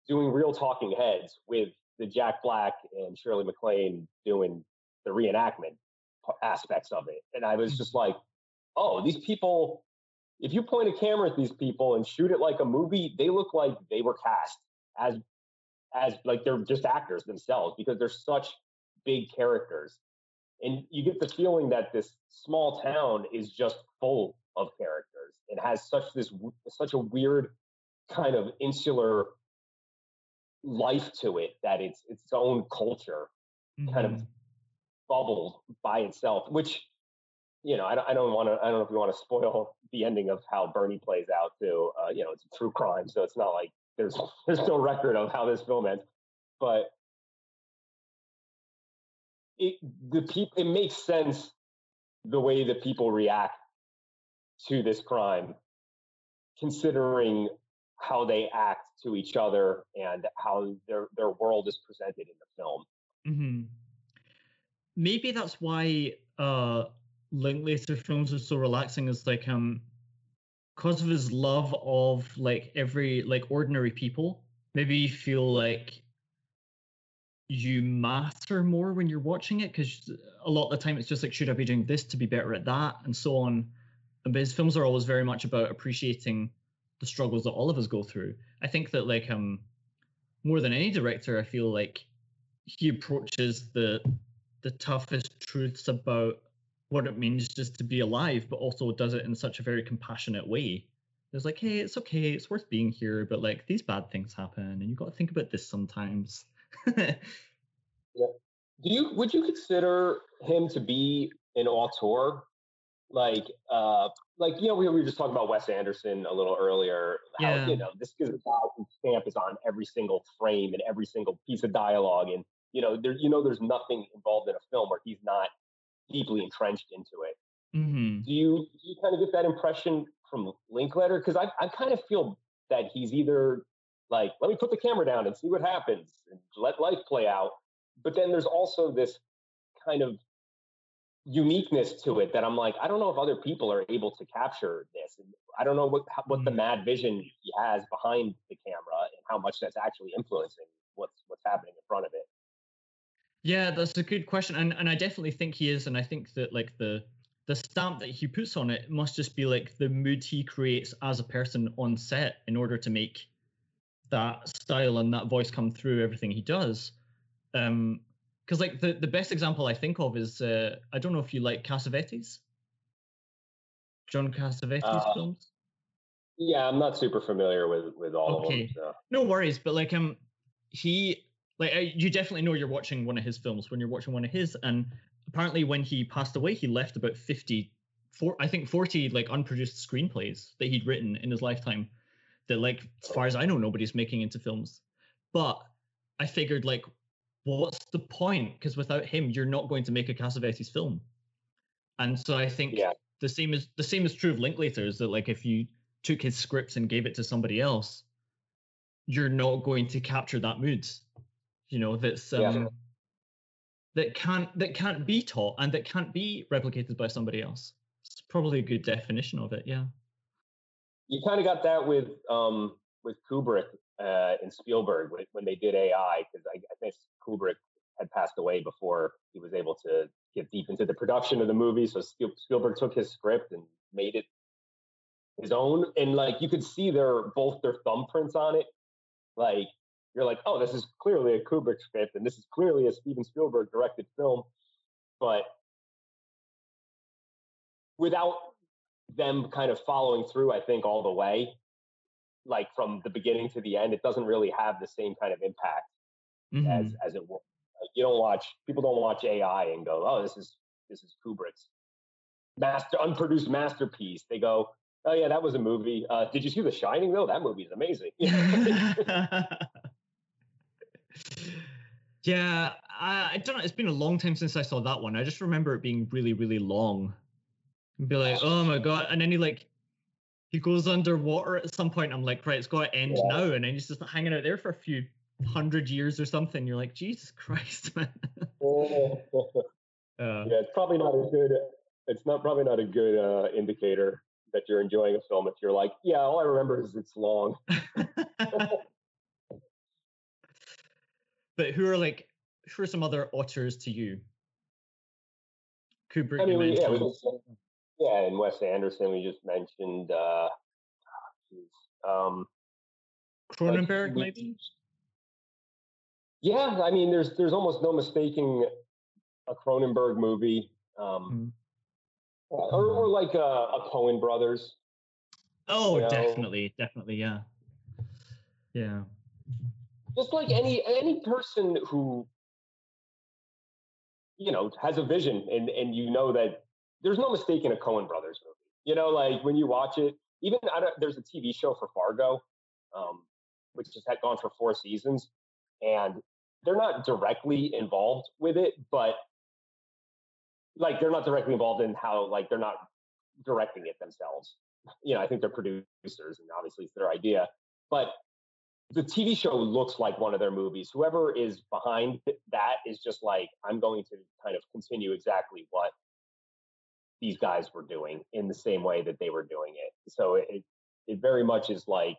doing real talking heads with the Jack Black and Shirley MacLaine doing the reenactment aspects of it. And I was just mm-hmm. like, oh, these people, if you point a camera at these people and shoot it like a movie, they look like they were cast as as like they're just actors themselves because they're such big characters. And you get the feeling that this small town is just full of characters It has such this such a weird kind of insular life to it that it's its own culture kind of Mhm. bubble by itself, which you know I don't, I don't want to I don't know if we want to spoil the ending of how Bernie plays out too. Uh, you know, it's a true crime, so it's not like there's there's no record of how this film ends, but it the peop, it makes sense the way that people react to this crime, considering how they act to each other and how their their world is presented in the film. hmm Maybe that's why uh Linklater films are so relaxing. Is like um, because of his love of like every like ordinary people. Maybe you feel like you matter more when you're watching it because a lot of the time it's just like should I be doing this to be better at that and so on. But his films are always very much about appreciating the struggles that all of us go through. I think that like um more than any director, I feel like he approaches the the toughest truths about what it means just to be alive, but also does it in such a very compassionate way. It's like, hey, it's okay, it's worth being here, but like these bad things happen, and you got to think about this sometimes. Do you would you consider him to be an auteur? Like, uh, like you know, we we were just talking about Wes Anderson a little earlier. How Yeah. you know this is a guy whose stamp is on every single frame and every single piece of dialogue, and you know, there you know, there's nothing involved in a film where he's not deeply entrenched into it. hmm Do you do you kind of get that impression from Linklater? Because I I kind of feel that he's either like, let me put the camera down and see what happens and let life play out. But then there's also this kind of uniqueness to it that I'm like, I don't know if other people are able to capture this. And I don't know what what the Mm. mad vision he has behind the camera and how much that's actually influencing what's what's happening in front of it. Yeah, that's a good question, and and I definitely think he is, and I think that like the the stamp that he puts on it must just be like the mood he creates as a person on set in order to make that style and that voice come through everything he does. Um, because like the the best example I think of is uh, I don't know if you like Cassavetes, John Cassavetes Uh, films. Yeah, I'm not super familiar with with all Okay. of them. So. No worries, but like um, he like uh, you definitely know you're watching one of his films when you're watching one of his, and apparently when he passed away, he left about 50, four, I think 40 like unproduced screenplays that he'd written in his lifetime that like as far as I know nobody's making into films. But I figured like what's the point? Because without him, you're not going to make a Cassavetes film. And so I think Yeah. the same is the same is true of Linklater is that like if you took his scripts and gave it to somebody else, you're not going to capture that mood. You know, that's um Yeah. that can't that can't be taught and that can't be replicated by somebody else. It's probably a good definition of it, yeah. You kind of got that with um with Kubrick uh, and Spielberg when, they did AI because I, I think Kubrick had passed away before he was able to get deep into the production of the movie. So Spielberg took his script and made it his own, and like you could see their both their thumbprints on it. Like you're like, oh, this is clearly a Kubrick script, and this is clearly a Steven Spielberg directed film, but without them kind of following through, I think, all the way, like from the beginning to the end, it doesn't really have the same kind of impact as Mhm. as it will. Like, you don't watch people don't watch AI and go, oh, this is this is Kubrick's master unproduced masterpiece. They go, oh yeah, that was a movie. Uh, did you see The Shining though? That movie is amazing. yeah, I, I don't know. It's been a long time since I saw that one. I just remember it being really, really long. And be like, oh my god! And then he like he goes underwater at some point. I'm like, right, it's got to end Yeah. now. And then he's just hanging out there for a few hundred years or something. You're like, Jesus Christ, man. Oh, Uh, yeah, it's probably not a good. It's not probably not a good uh, indicator that you're enjoying a film if you're like, yeah, all I remember is it's long. but who are like who are some other auteurs to you? Kubrick, I mean, yeah, we mentioned. just, yeah, and Wes Anderson, we just mentioned. Uh, um, Cronenberg, we- maybe. Yeah, I mean, there's there's almost no mistaking a Cronenberg movie, um, or, or like a, a Coen Brothers. Oh, you know. definitely, definitely, yeah, yeah. Just like any any person who, you know, has a vision, and and you know that there's no mistaking a Coen Brothers movie. You know, like when you watch it, even I don't, there's a TV show for Fargo, um, which has had gone for four seasons, and they're not directly involved with it, but like they're not directly involved in how like they're not directing it themselves. You know, I think they're producers, and obviously it's their idea, but the TV show looks like one of their movies. Whoever is behind that is just like, I'm going to kind of continue exactly what these guys were doing in the same way that they were doing it. So it it, very much is like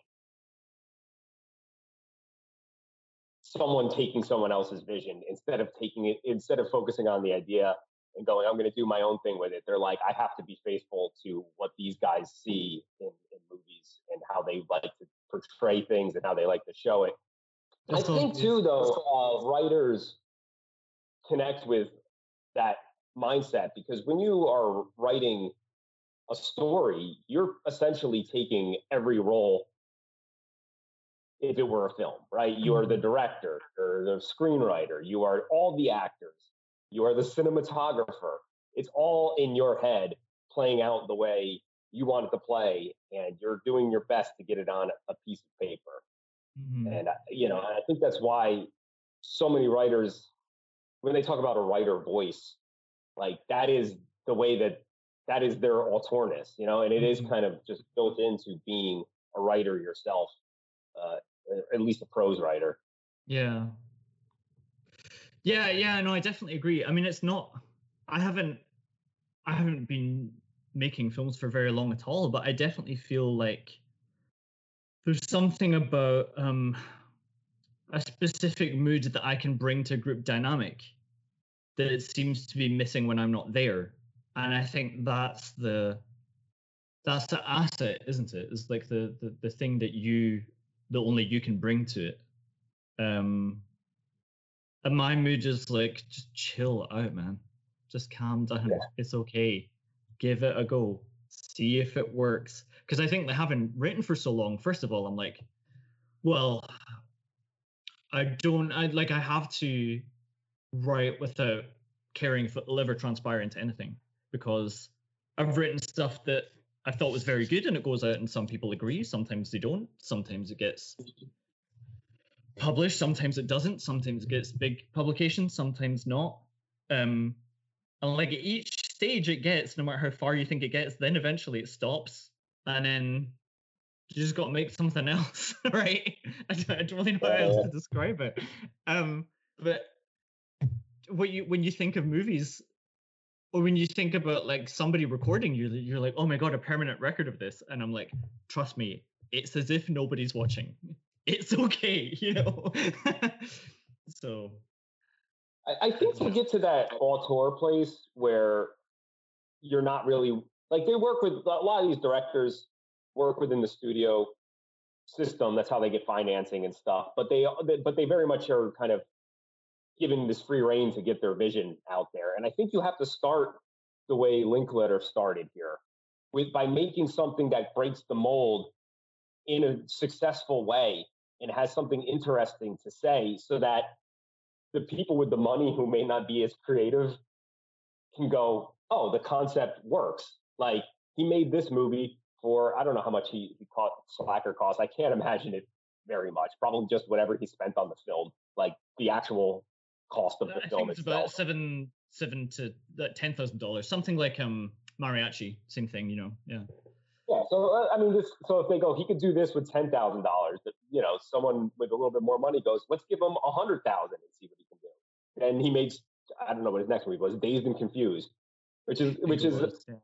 someone taking someone else's vision instead of taking it instead of focusing on the idea and going, I'm going to do my own thing with it. They're like, I have to be faithful to what these guys see in, in movies and how they like to portray things and how they like to show it. I think too, though, uh, writers connect with that mindset because when you are writing a story, you're essentially taking every role if it were a film, right? You are the director, you're the screenwriter, you are all the actors, you are the cinematographer. It's all in your head playing out the way you want it to play, and you're doing your best to get it on a piece of paper. Mhm. And, uh, you know, I think that's why so many writers, when they talk about a writer voice, like that is the way that that is their autorness, you know, and it is Mhm. kind of just built into being a writer yourself, uh, at least a prose writer. Yeah. Yeah, yeah, no, I definitely agree. I mean, it's not I haven't I haven't been making films for very long at all, but I definitely feel like there's something about um a specific mood that I can bring to group dynamic that it seems to be missing when I'm not there. And I think that's the that's the asset, isn't it? It's like the the, the thing that you that only you can bring to it. Um and my mood is like just chill out, man. Just calm down. Yeah. It's okay. Give it a go. See if it works. Because I think that having written for so long, first of all, I'm like, well, I don't I like I have to write without caring if it'll ever transpire into anything because I've written stuff that I thought was very good, and it goes out, and some people agree. Sometimes they don't. Sometimes it gets published. Sometimes it doesn't. Sometimes it gets big publications. Sometimes not. Um, and like at each stage it gets, no matter how far you think it gets, then eventually it stops, and then you just got to make something else, right? I don't, I don't really know how else to describe it. Um, but what you when you think of movies, or when you think about like somebody recording you, you're like, oh my god, a permanent record of this, and I'm like, trust me, it's as if nobody's watching. It's okay, you know. so I, I think to get to that auteur place where you're not really like they work with a lot of these directors work within the studio system. That's how they get financing and stuff. But they but they very much are kind of given this free rein to get their vision out there. And I think you have to start the way Linklater started here, with by making something that breaks the mold in a successful way and has something interesting to say so that the people with the money who may not be as creative can go, oh, the concept works. Like he made this movie for I don't know how much he, he caught Slacker cost. I can't imagine it very much. Probably just whatever he spent on the film, like the actual cost of the I film think it's itself. about seven seven to ten thousand dollars, something like um mariachi, same thing, you know. Yeah. Yeah, so uh, I mean, this. So if they go, he could do this with ten thousand dollars. You know, someone with a little bit more money goes, let's give him a hundred thousand and see what he can do. And he made, I don't know what his next movie was, Dazed and Confused, which is which is was, yeah.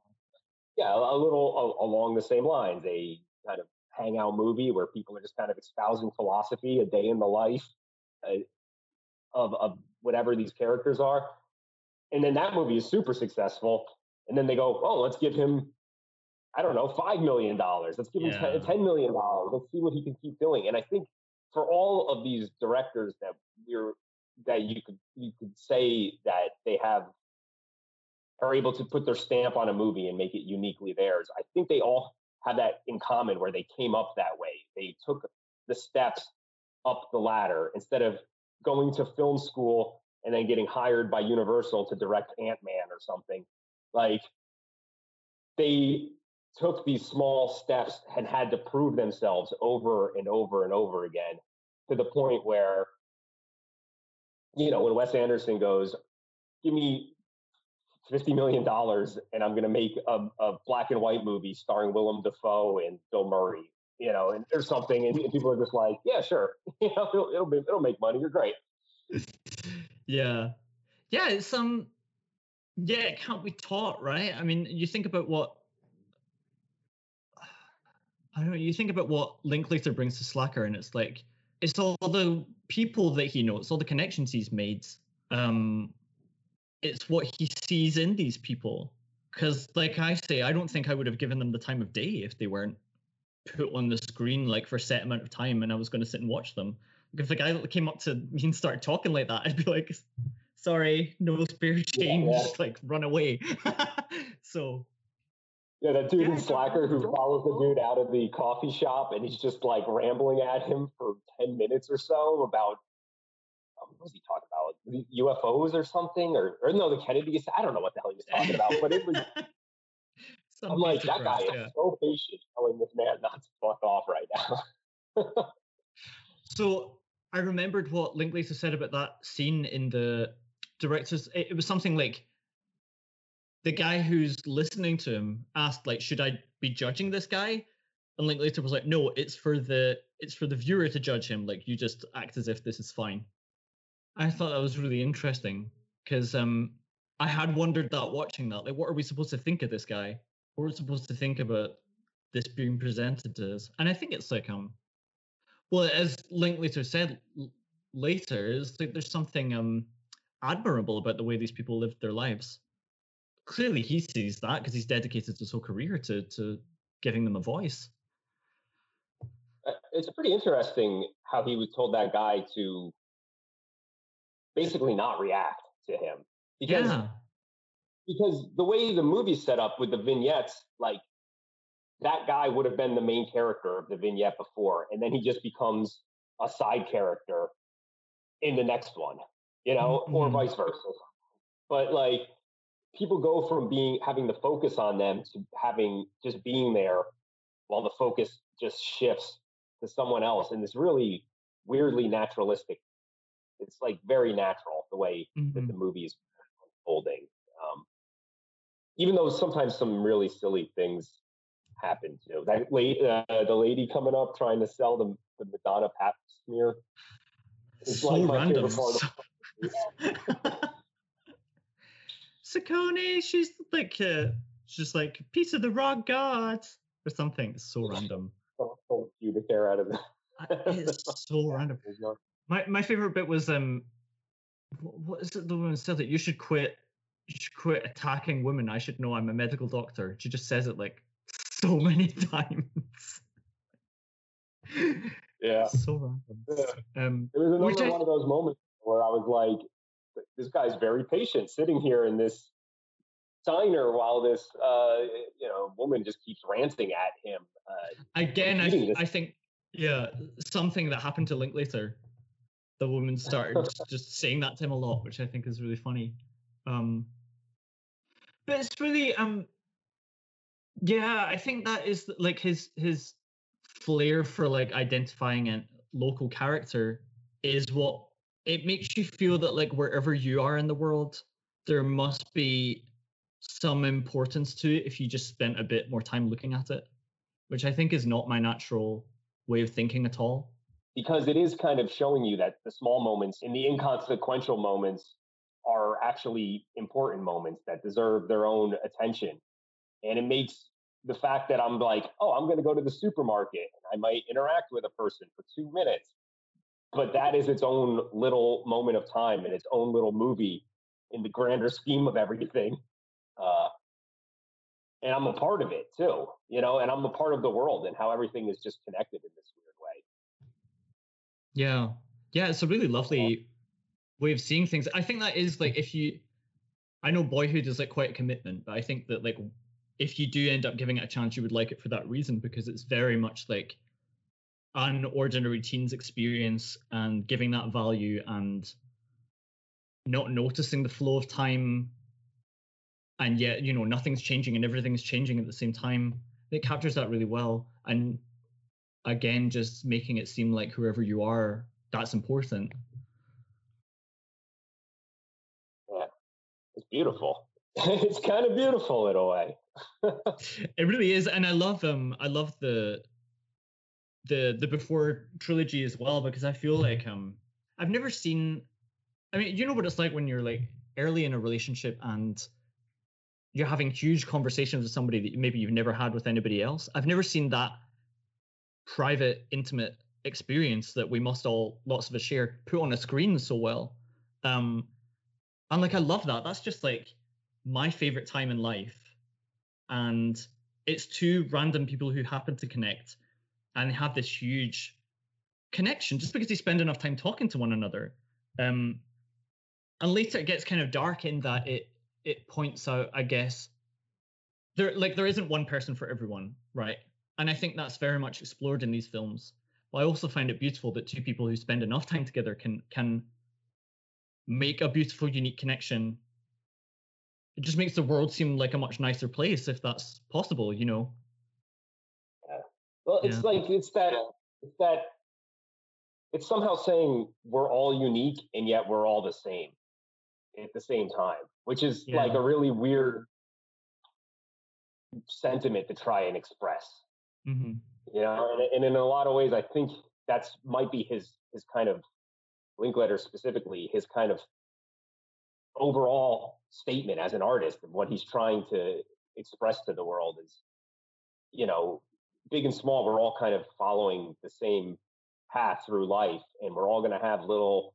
yeah a little a, along the same lines, a kind of hangout movie where people are just kind of espousing philosophy, a day in the life uh, of of whatever these characters are. And then that movie is super successful. And then they go, oh, let's give him I don't know, five million dollars. Let's give him Yeah. ten, ten million dollars. Let's see what he can keep doing. And I think for all of these directors that we're that you could you could say that they have are able to put their stamp on a movie and make it uniquely theirs. I think they all have that in common where they came up that way. They took the steps up the ladder instead of going to film school and then getting hired by Universal to direct Ant Man or something. Like they took these small steps and had to prove themselves over and over and over again to the point where, you know, when Wes Anderson goes, give me $50 million and I'm going to make a, a black and white movie starring Willem Dafoe and Bill Murray, you know, and or something. And, people are just like, yeah, sure. You know, it'll, it'll, be, it'll make money. You're great. yeah yeah it's um yeah it can't be taught right i mean you think about what i don't know you think about what linklater brings to slacker and it's like it's all the people that he knows all the connections he's made um it's what he sees in these people because like i say i don't think i would have given them the time of day if they weren't put on the screen like for a set amount of time and i was going to sit and watch them if the guy that came up to me and started talking like that, I'd be like, "Sorry, no spare change, yeah. like run away." so Yeah, that dude Yeah, in Slacker who don't follows the dude out of the coffee shop and he's just like rambling at him for 10 minutes or so about, um, what was he talking about? UFOs or something? Or, or no, the Kennedy, I don't know what the hell he was talking about, but it was, Some I'm like, that guy crap, is so patient telling this man not to fuck off right now. So I remembered what Linklater said about that scene in the director's. It, it was something like the guy who's listening to him asked, like, "Should I be judging this guy?" And Linklater was like, "No, it's for the it's for the viewer to judge him. Like, you just act as if this is fine." I thought that was really interesting because um, I had wondered that watching that. Like, what are we supposed to think of this guy? Are supposed to think about this being presented to us? And I think it's like um, well, as Linklater said later, is like there's something um admirable about the way these people lived their lives. Clearly, he sees that because he's dedicated his whole career to to giving them a voice. Uh, it's pretty interesting how he was told that guy to basically not react to him because yeah, because the way the movie's set up with the vignettes, like that guy would have been the main character of the vignette before, and then he just becomes a side character in the next one, you know, or Mhm. vice versa. But like people go from being having the focus on them to having just being there while the focus just shifts to someone else in this really weirdly naturalistic it's like very natural the way that Mhm. the movie is unfolding um, even though sometimes some really silly things happen too that late uh, the lady coming up trying to sell the, the madonna pap smear is so like my random. favorite part of Sakone, she's like uh, she's like piece of the rock god or something. It's so random. pull pubic hair out of the I- It's so random. My my favorite bit was um, wh- what is it? The woman said that you should quit. Should quit attacking women. I should know. I'm a medical doctor. She just says it like so many times. yeah so random. Yeah. Um, It was another Which I- one of those moments where I was like, this guy's very patient sitting here in this diner while this, uh, you know, woman just keeps ranting at him. Uh, again, I, this. I think yeah, something that happened to Linklater. The woman started just saying that to him a lot, which I think is really funny. Um, but it's really um, yeah, I think that is like his his flair for like identifying a local character is what it makes you feel that like wherever you are in the world, there must be some importance to it if you just spent a bit more time looking at it, which I think is not my natural way of thinking at all. because it is kind of showing you that the small moments and the inconsequential moments are actually important moments that deserve their own attention. And it makes the fact that I'm like, oh, I'm going to go to the supermarket and I might interact with a person for two minutes. But that is its own little moment of time and its own little movie in the grander scheme of everything. Uh, and I'm a part of it too, you know, and I'm a part of the world and how everything is just connected in this weird way. Yeah. Yeah, it's a really lovely way of seeing things. I think that is hmm. like if you I know boyhood is like quite a commitment, but I think that like if you do end up giving it a chance, you would like it for that reason because it's very much like an ordinary teens experience and giving that value and not noticing the flow of time. And yet you know nothing's changing and everything's changing at the same time. It captures that really well. And again just making it seem like whoever you are that's important It's beautiful. it's kind of beautiful in a way. it really is and i love um i love the the the before trilogy as well because i feel like um i've never seen i mean you know what it's like when you're like early in a relationship and you're having huge conversations with somebody that maybe you've never had with anybody else i've never seen that private intimate experience that we must all lots of us share put on a screen so well um and like i love that. That's just like my favorite time in life. And it's two random people who happen to connect and have this huge connection just because they spend enough time talking to one another. Um and later it gets kind of dark in that it it points out i guess there like there isn't one person for everyone right? And i think that's very much explored in these films. But i also find it beautiful that two people who spend enough time together can can make a beautiful unique connection it just makes the world seem like a much nicer place if that's possible you know Yeah. Well, it's Yeah. like it's that it's that it's somehow saying we're all unique and yet we're all the same at the same time, which is like a really weird sentiment to try and express. hmm You know, and, and in a lot of ways, I think that's might be his his kind of Linklater specifically his kind of overall statement as an artist of what he's trying to express to the world is, you know, big and small, we're all kind of following the same path through life, and we're all going to have little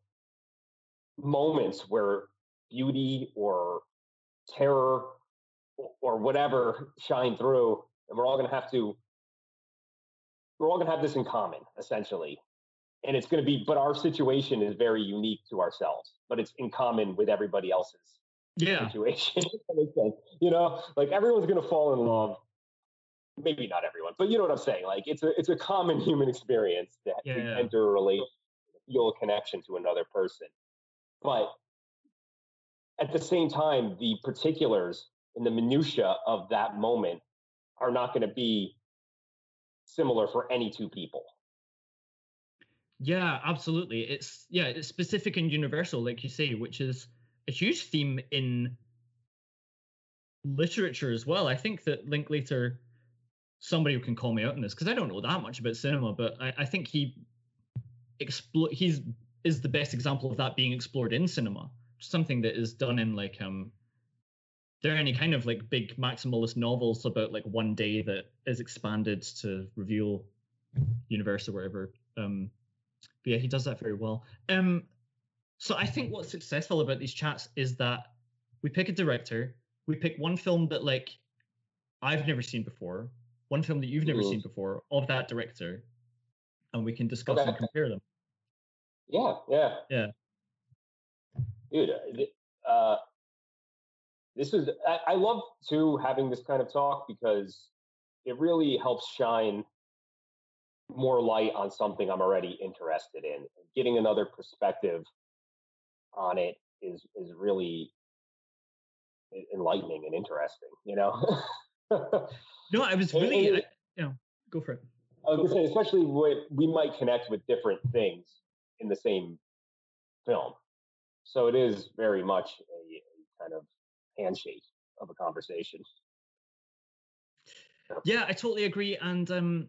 moments where beauty or terror or whatever shine through, and we're all going to have to we're all going to have this in common essentially and it's going to be but our situation is very unique to ourselves but it's in common with everybody else's yeah. situation. That you know like everyone's going to fall in love. Maybe not everyone but you know what i'm saying. Like it's a it's a common human experience to, to Yeah. enter a relation feel a connection to another person. But at the same time, the particulars and the minutia of that moment are not going to be similar for any two people. Yeah, absolutely. It's yeah, it's specific and universal, like you say, which is a huge theme in literature as well. I think that Linklater, somebody who can call me out on this because I don't know that much about cinema, but I, I think he explore he's is the best example of that being explored in cinema. Something that is done in like um there are any kind of like big maximalist novels about like one day that is expanded to reveal universe or whatever. Um but yeah, he does that very well. Um so I think what's successful about these chats is that we pick a director, we pick one film that like I've never seen before, one film that you've never Mhm. seen before of that director, and we can discuss Okay. and compare them. Yeah, yeah, Yeah. dude. uh, Uh, this is I, I love too having this kind of talk because it really helps shine more light on something I'm already interested in. Getting another perspective on it is is really enlightening and interesting. You know. No, I was really, and- I, you know, go for it. I was gonna say, especially when we might connect with different things in the same film. So it is very much a, a kind of handshake of a conversation. Yeah, I totally agree. And um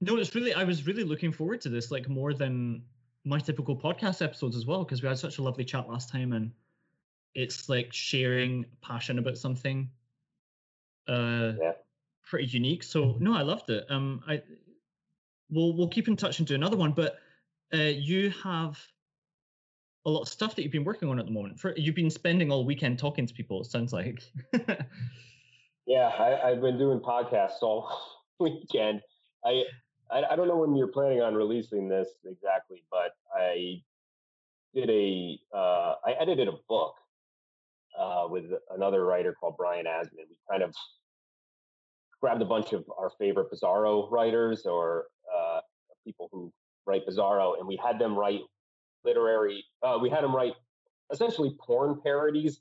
no, it's really I was really looking forward to this, like more than my typical podcast episodes as well, because we had such a lovely chat last time and it's like sharing passion about something uh Yeah. pretty unique. So no, I loved it. Um I we'll we'll keep in touch and do another one, but uh you have a lot of stuff that you've been working on at the moment. For you've been spending all weekend talking to people, it sounds like. Yeah, I, I've been doing podcasts all weekend. I, I I don't know when you're planning on releasing this exactly, but I did a uh, I edited a book uh, with another writer called Brian Asman. We kind of grabbed a bunch of our favorite Bizarro writers or uh, people who write Bizarro, and we had them write literary. Uh, we had them write essentially porn parodies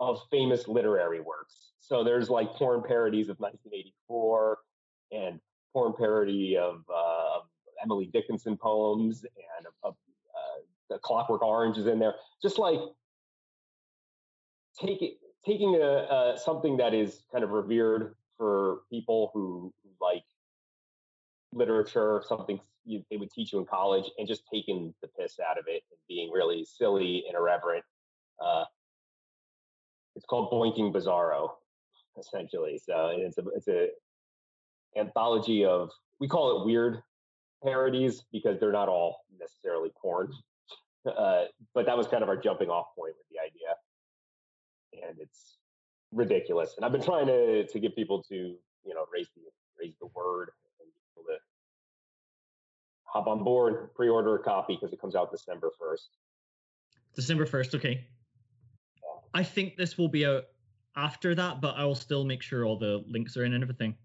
of famous literary works. So there's like porn parodies of 1984 and porn parody of uh, Emily Dickinson poems and of, of uh, the Clockwork Orange is in there. Just like taking taking a, uh, something that is kind of revered for people who, who like literature, something you, they would teach you in college, and just taking the piss out of it and being really silly and irreverent. Uh, it's called Boinking Bizarro, essentially. So it's a it's a anthology of we call it weird parodies because they're not all necessarily porn. Uh, but that was kind of our jumping off point with the idea, and it's ridiculous. And I've been trying to to get people to you know raise the raise the word and get people to hop on board, pre-order a copy because it comes out December first. December 1st, okay. I think this will be out after that, but I will still make sure all the links are in and everything.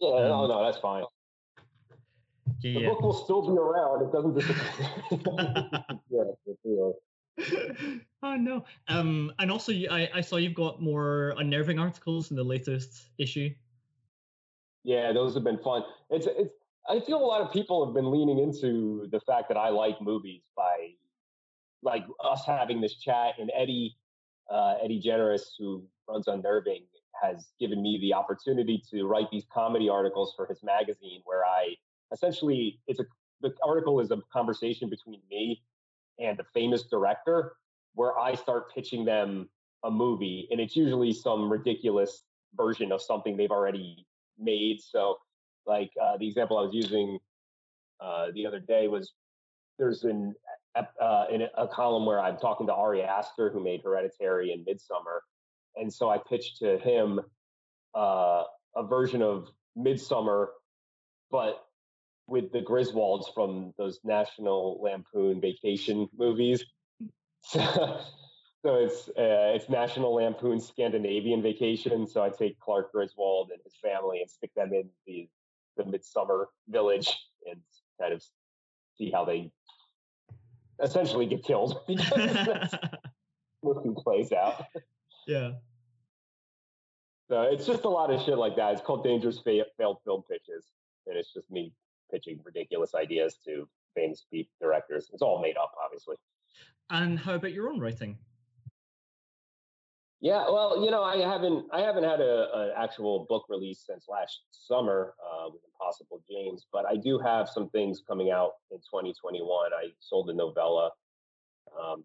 Yeah, no, Um, no, that's fine. Yeah, The book will still be around. It doesn't disappear. yeah, oh no. Um, and also, I, I saw you've got more unnerving articles in the latest issue. yeah, those have been fun. It's it's. I feel a lot of people have been leaning into the fact that I like movies by, like us having this chat, and Eddie, uh, Eddie Generous, who runs Unnerving, has given me the opportunity to write these comedy articles for his magazine, where I essentially it's a the article is a conversation between me and a famous director, where I start pitching them a movie, and it's usually some ridiculous version of something they've already made. So, like uh, the example I was using uh, the other day was there's an uh, in a, a column where I'm talking to Ari Aster, who made Hereditary and Midsommar, and so I pitched to him uh, a version of Midsommar, but with the Griswolds from those National Lampoon Vacation movies. So, so it's uh, it's National Lampoon Scandinavian Vacation. So I take Clark Griswold and his family and stick them in the the midsummer village and kind of see how they essentially get killed. Because that's movie plays out. Yeah. So it's just a lot of shit like that. It's called Dangerous Fa- Failed Film Pitches, and it's just me pitching ridiculous ideas to famous directors. It's all made up, obviously. And how about your own writing? Yeah, well, you know, I haven't I haven't had a an actual book release since last summer uh, with Impossible James, but I do have some things coming out in 2021. I sold a novella. Um,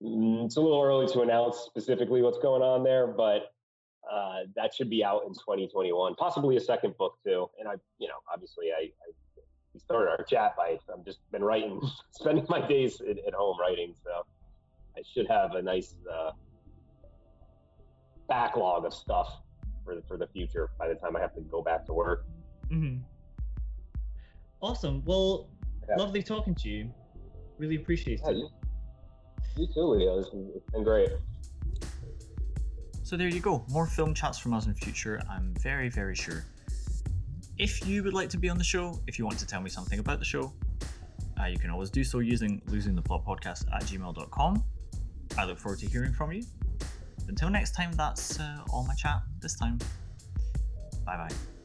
it's a little early to announce specifically what's going on there, but uh, that should be out in 2021. Possibly a second book too. And I, you know, obviously I, I we started our chat by I'm just been writing, spending my days at, at home writing, so I should have a nice. Uh, backlog of stuff for the, for the future by the time I have to go back to work. Mm-hmm. Awesome. Well, Yeah. lovely talking to you. Really appreciate Yeah, it. you, you too, Leo. It's been great. So there you go. More film chats from us in future, I'm very, very sure. If you would like to be on the show, if you want to tell me something about the show, uh, you can always do so using losingtheplotpodcast at gmail.com. I look forward to hearing from you. Until next time, that's uh, all my chat this time. Bye bye.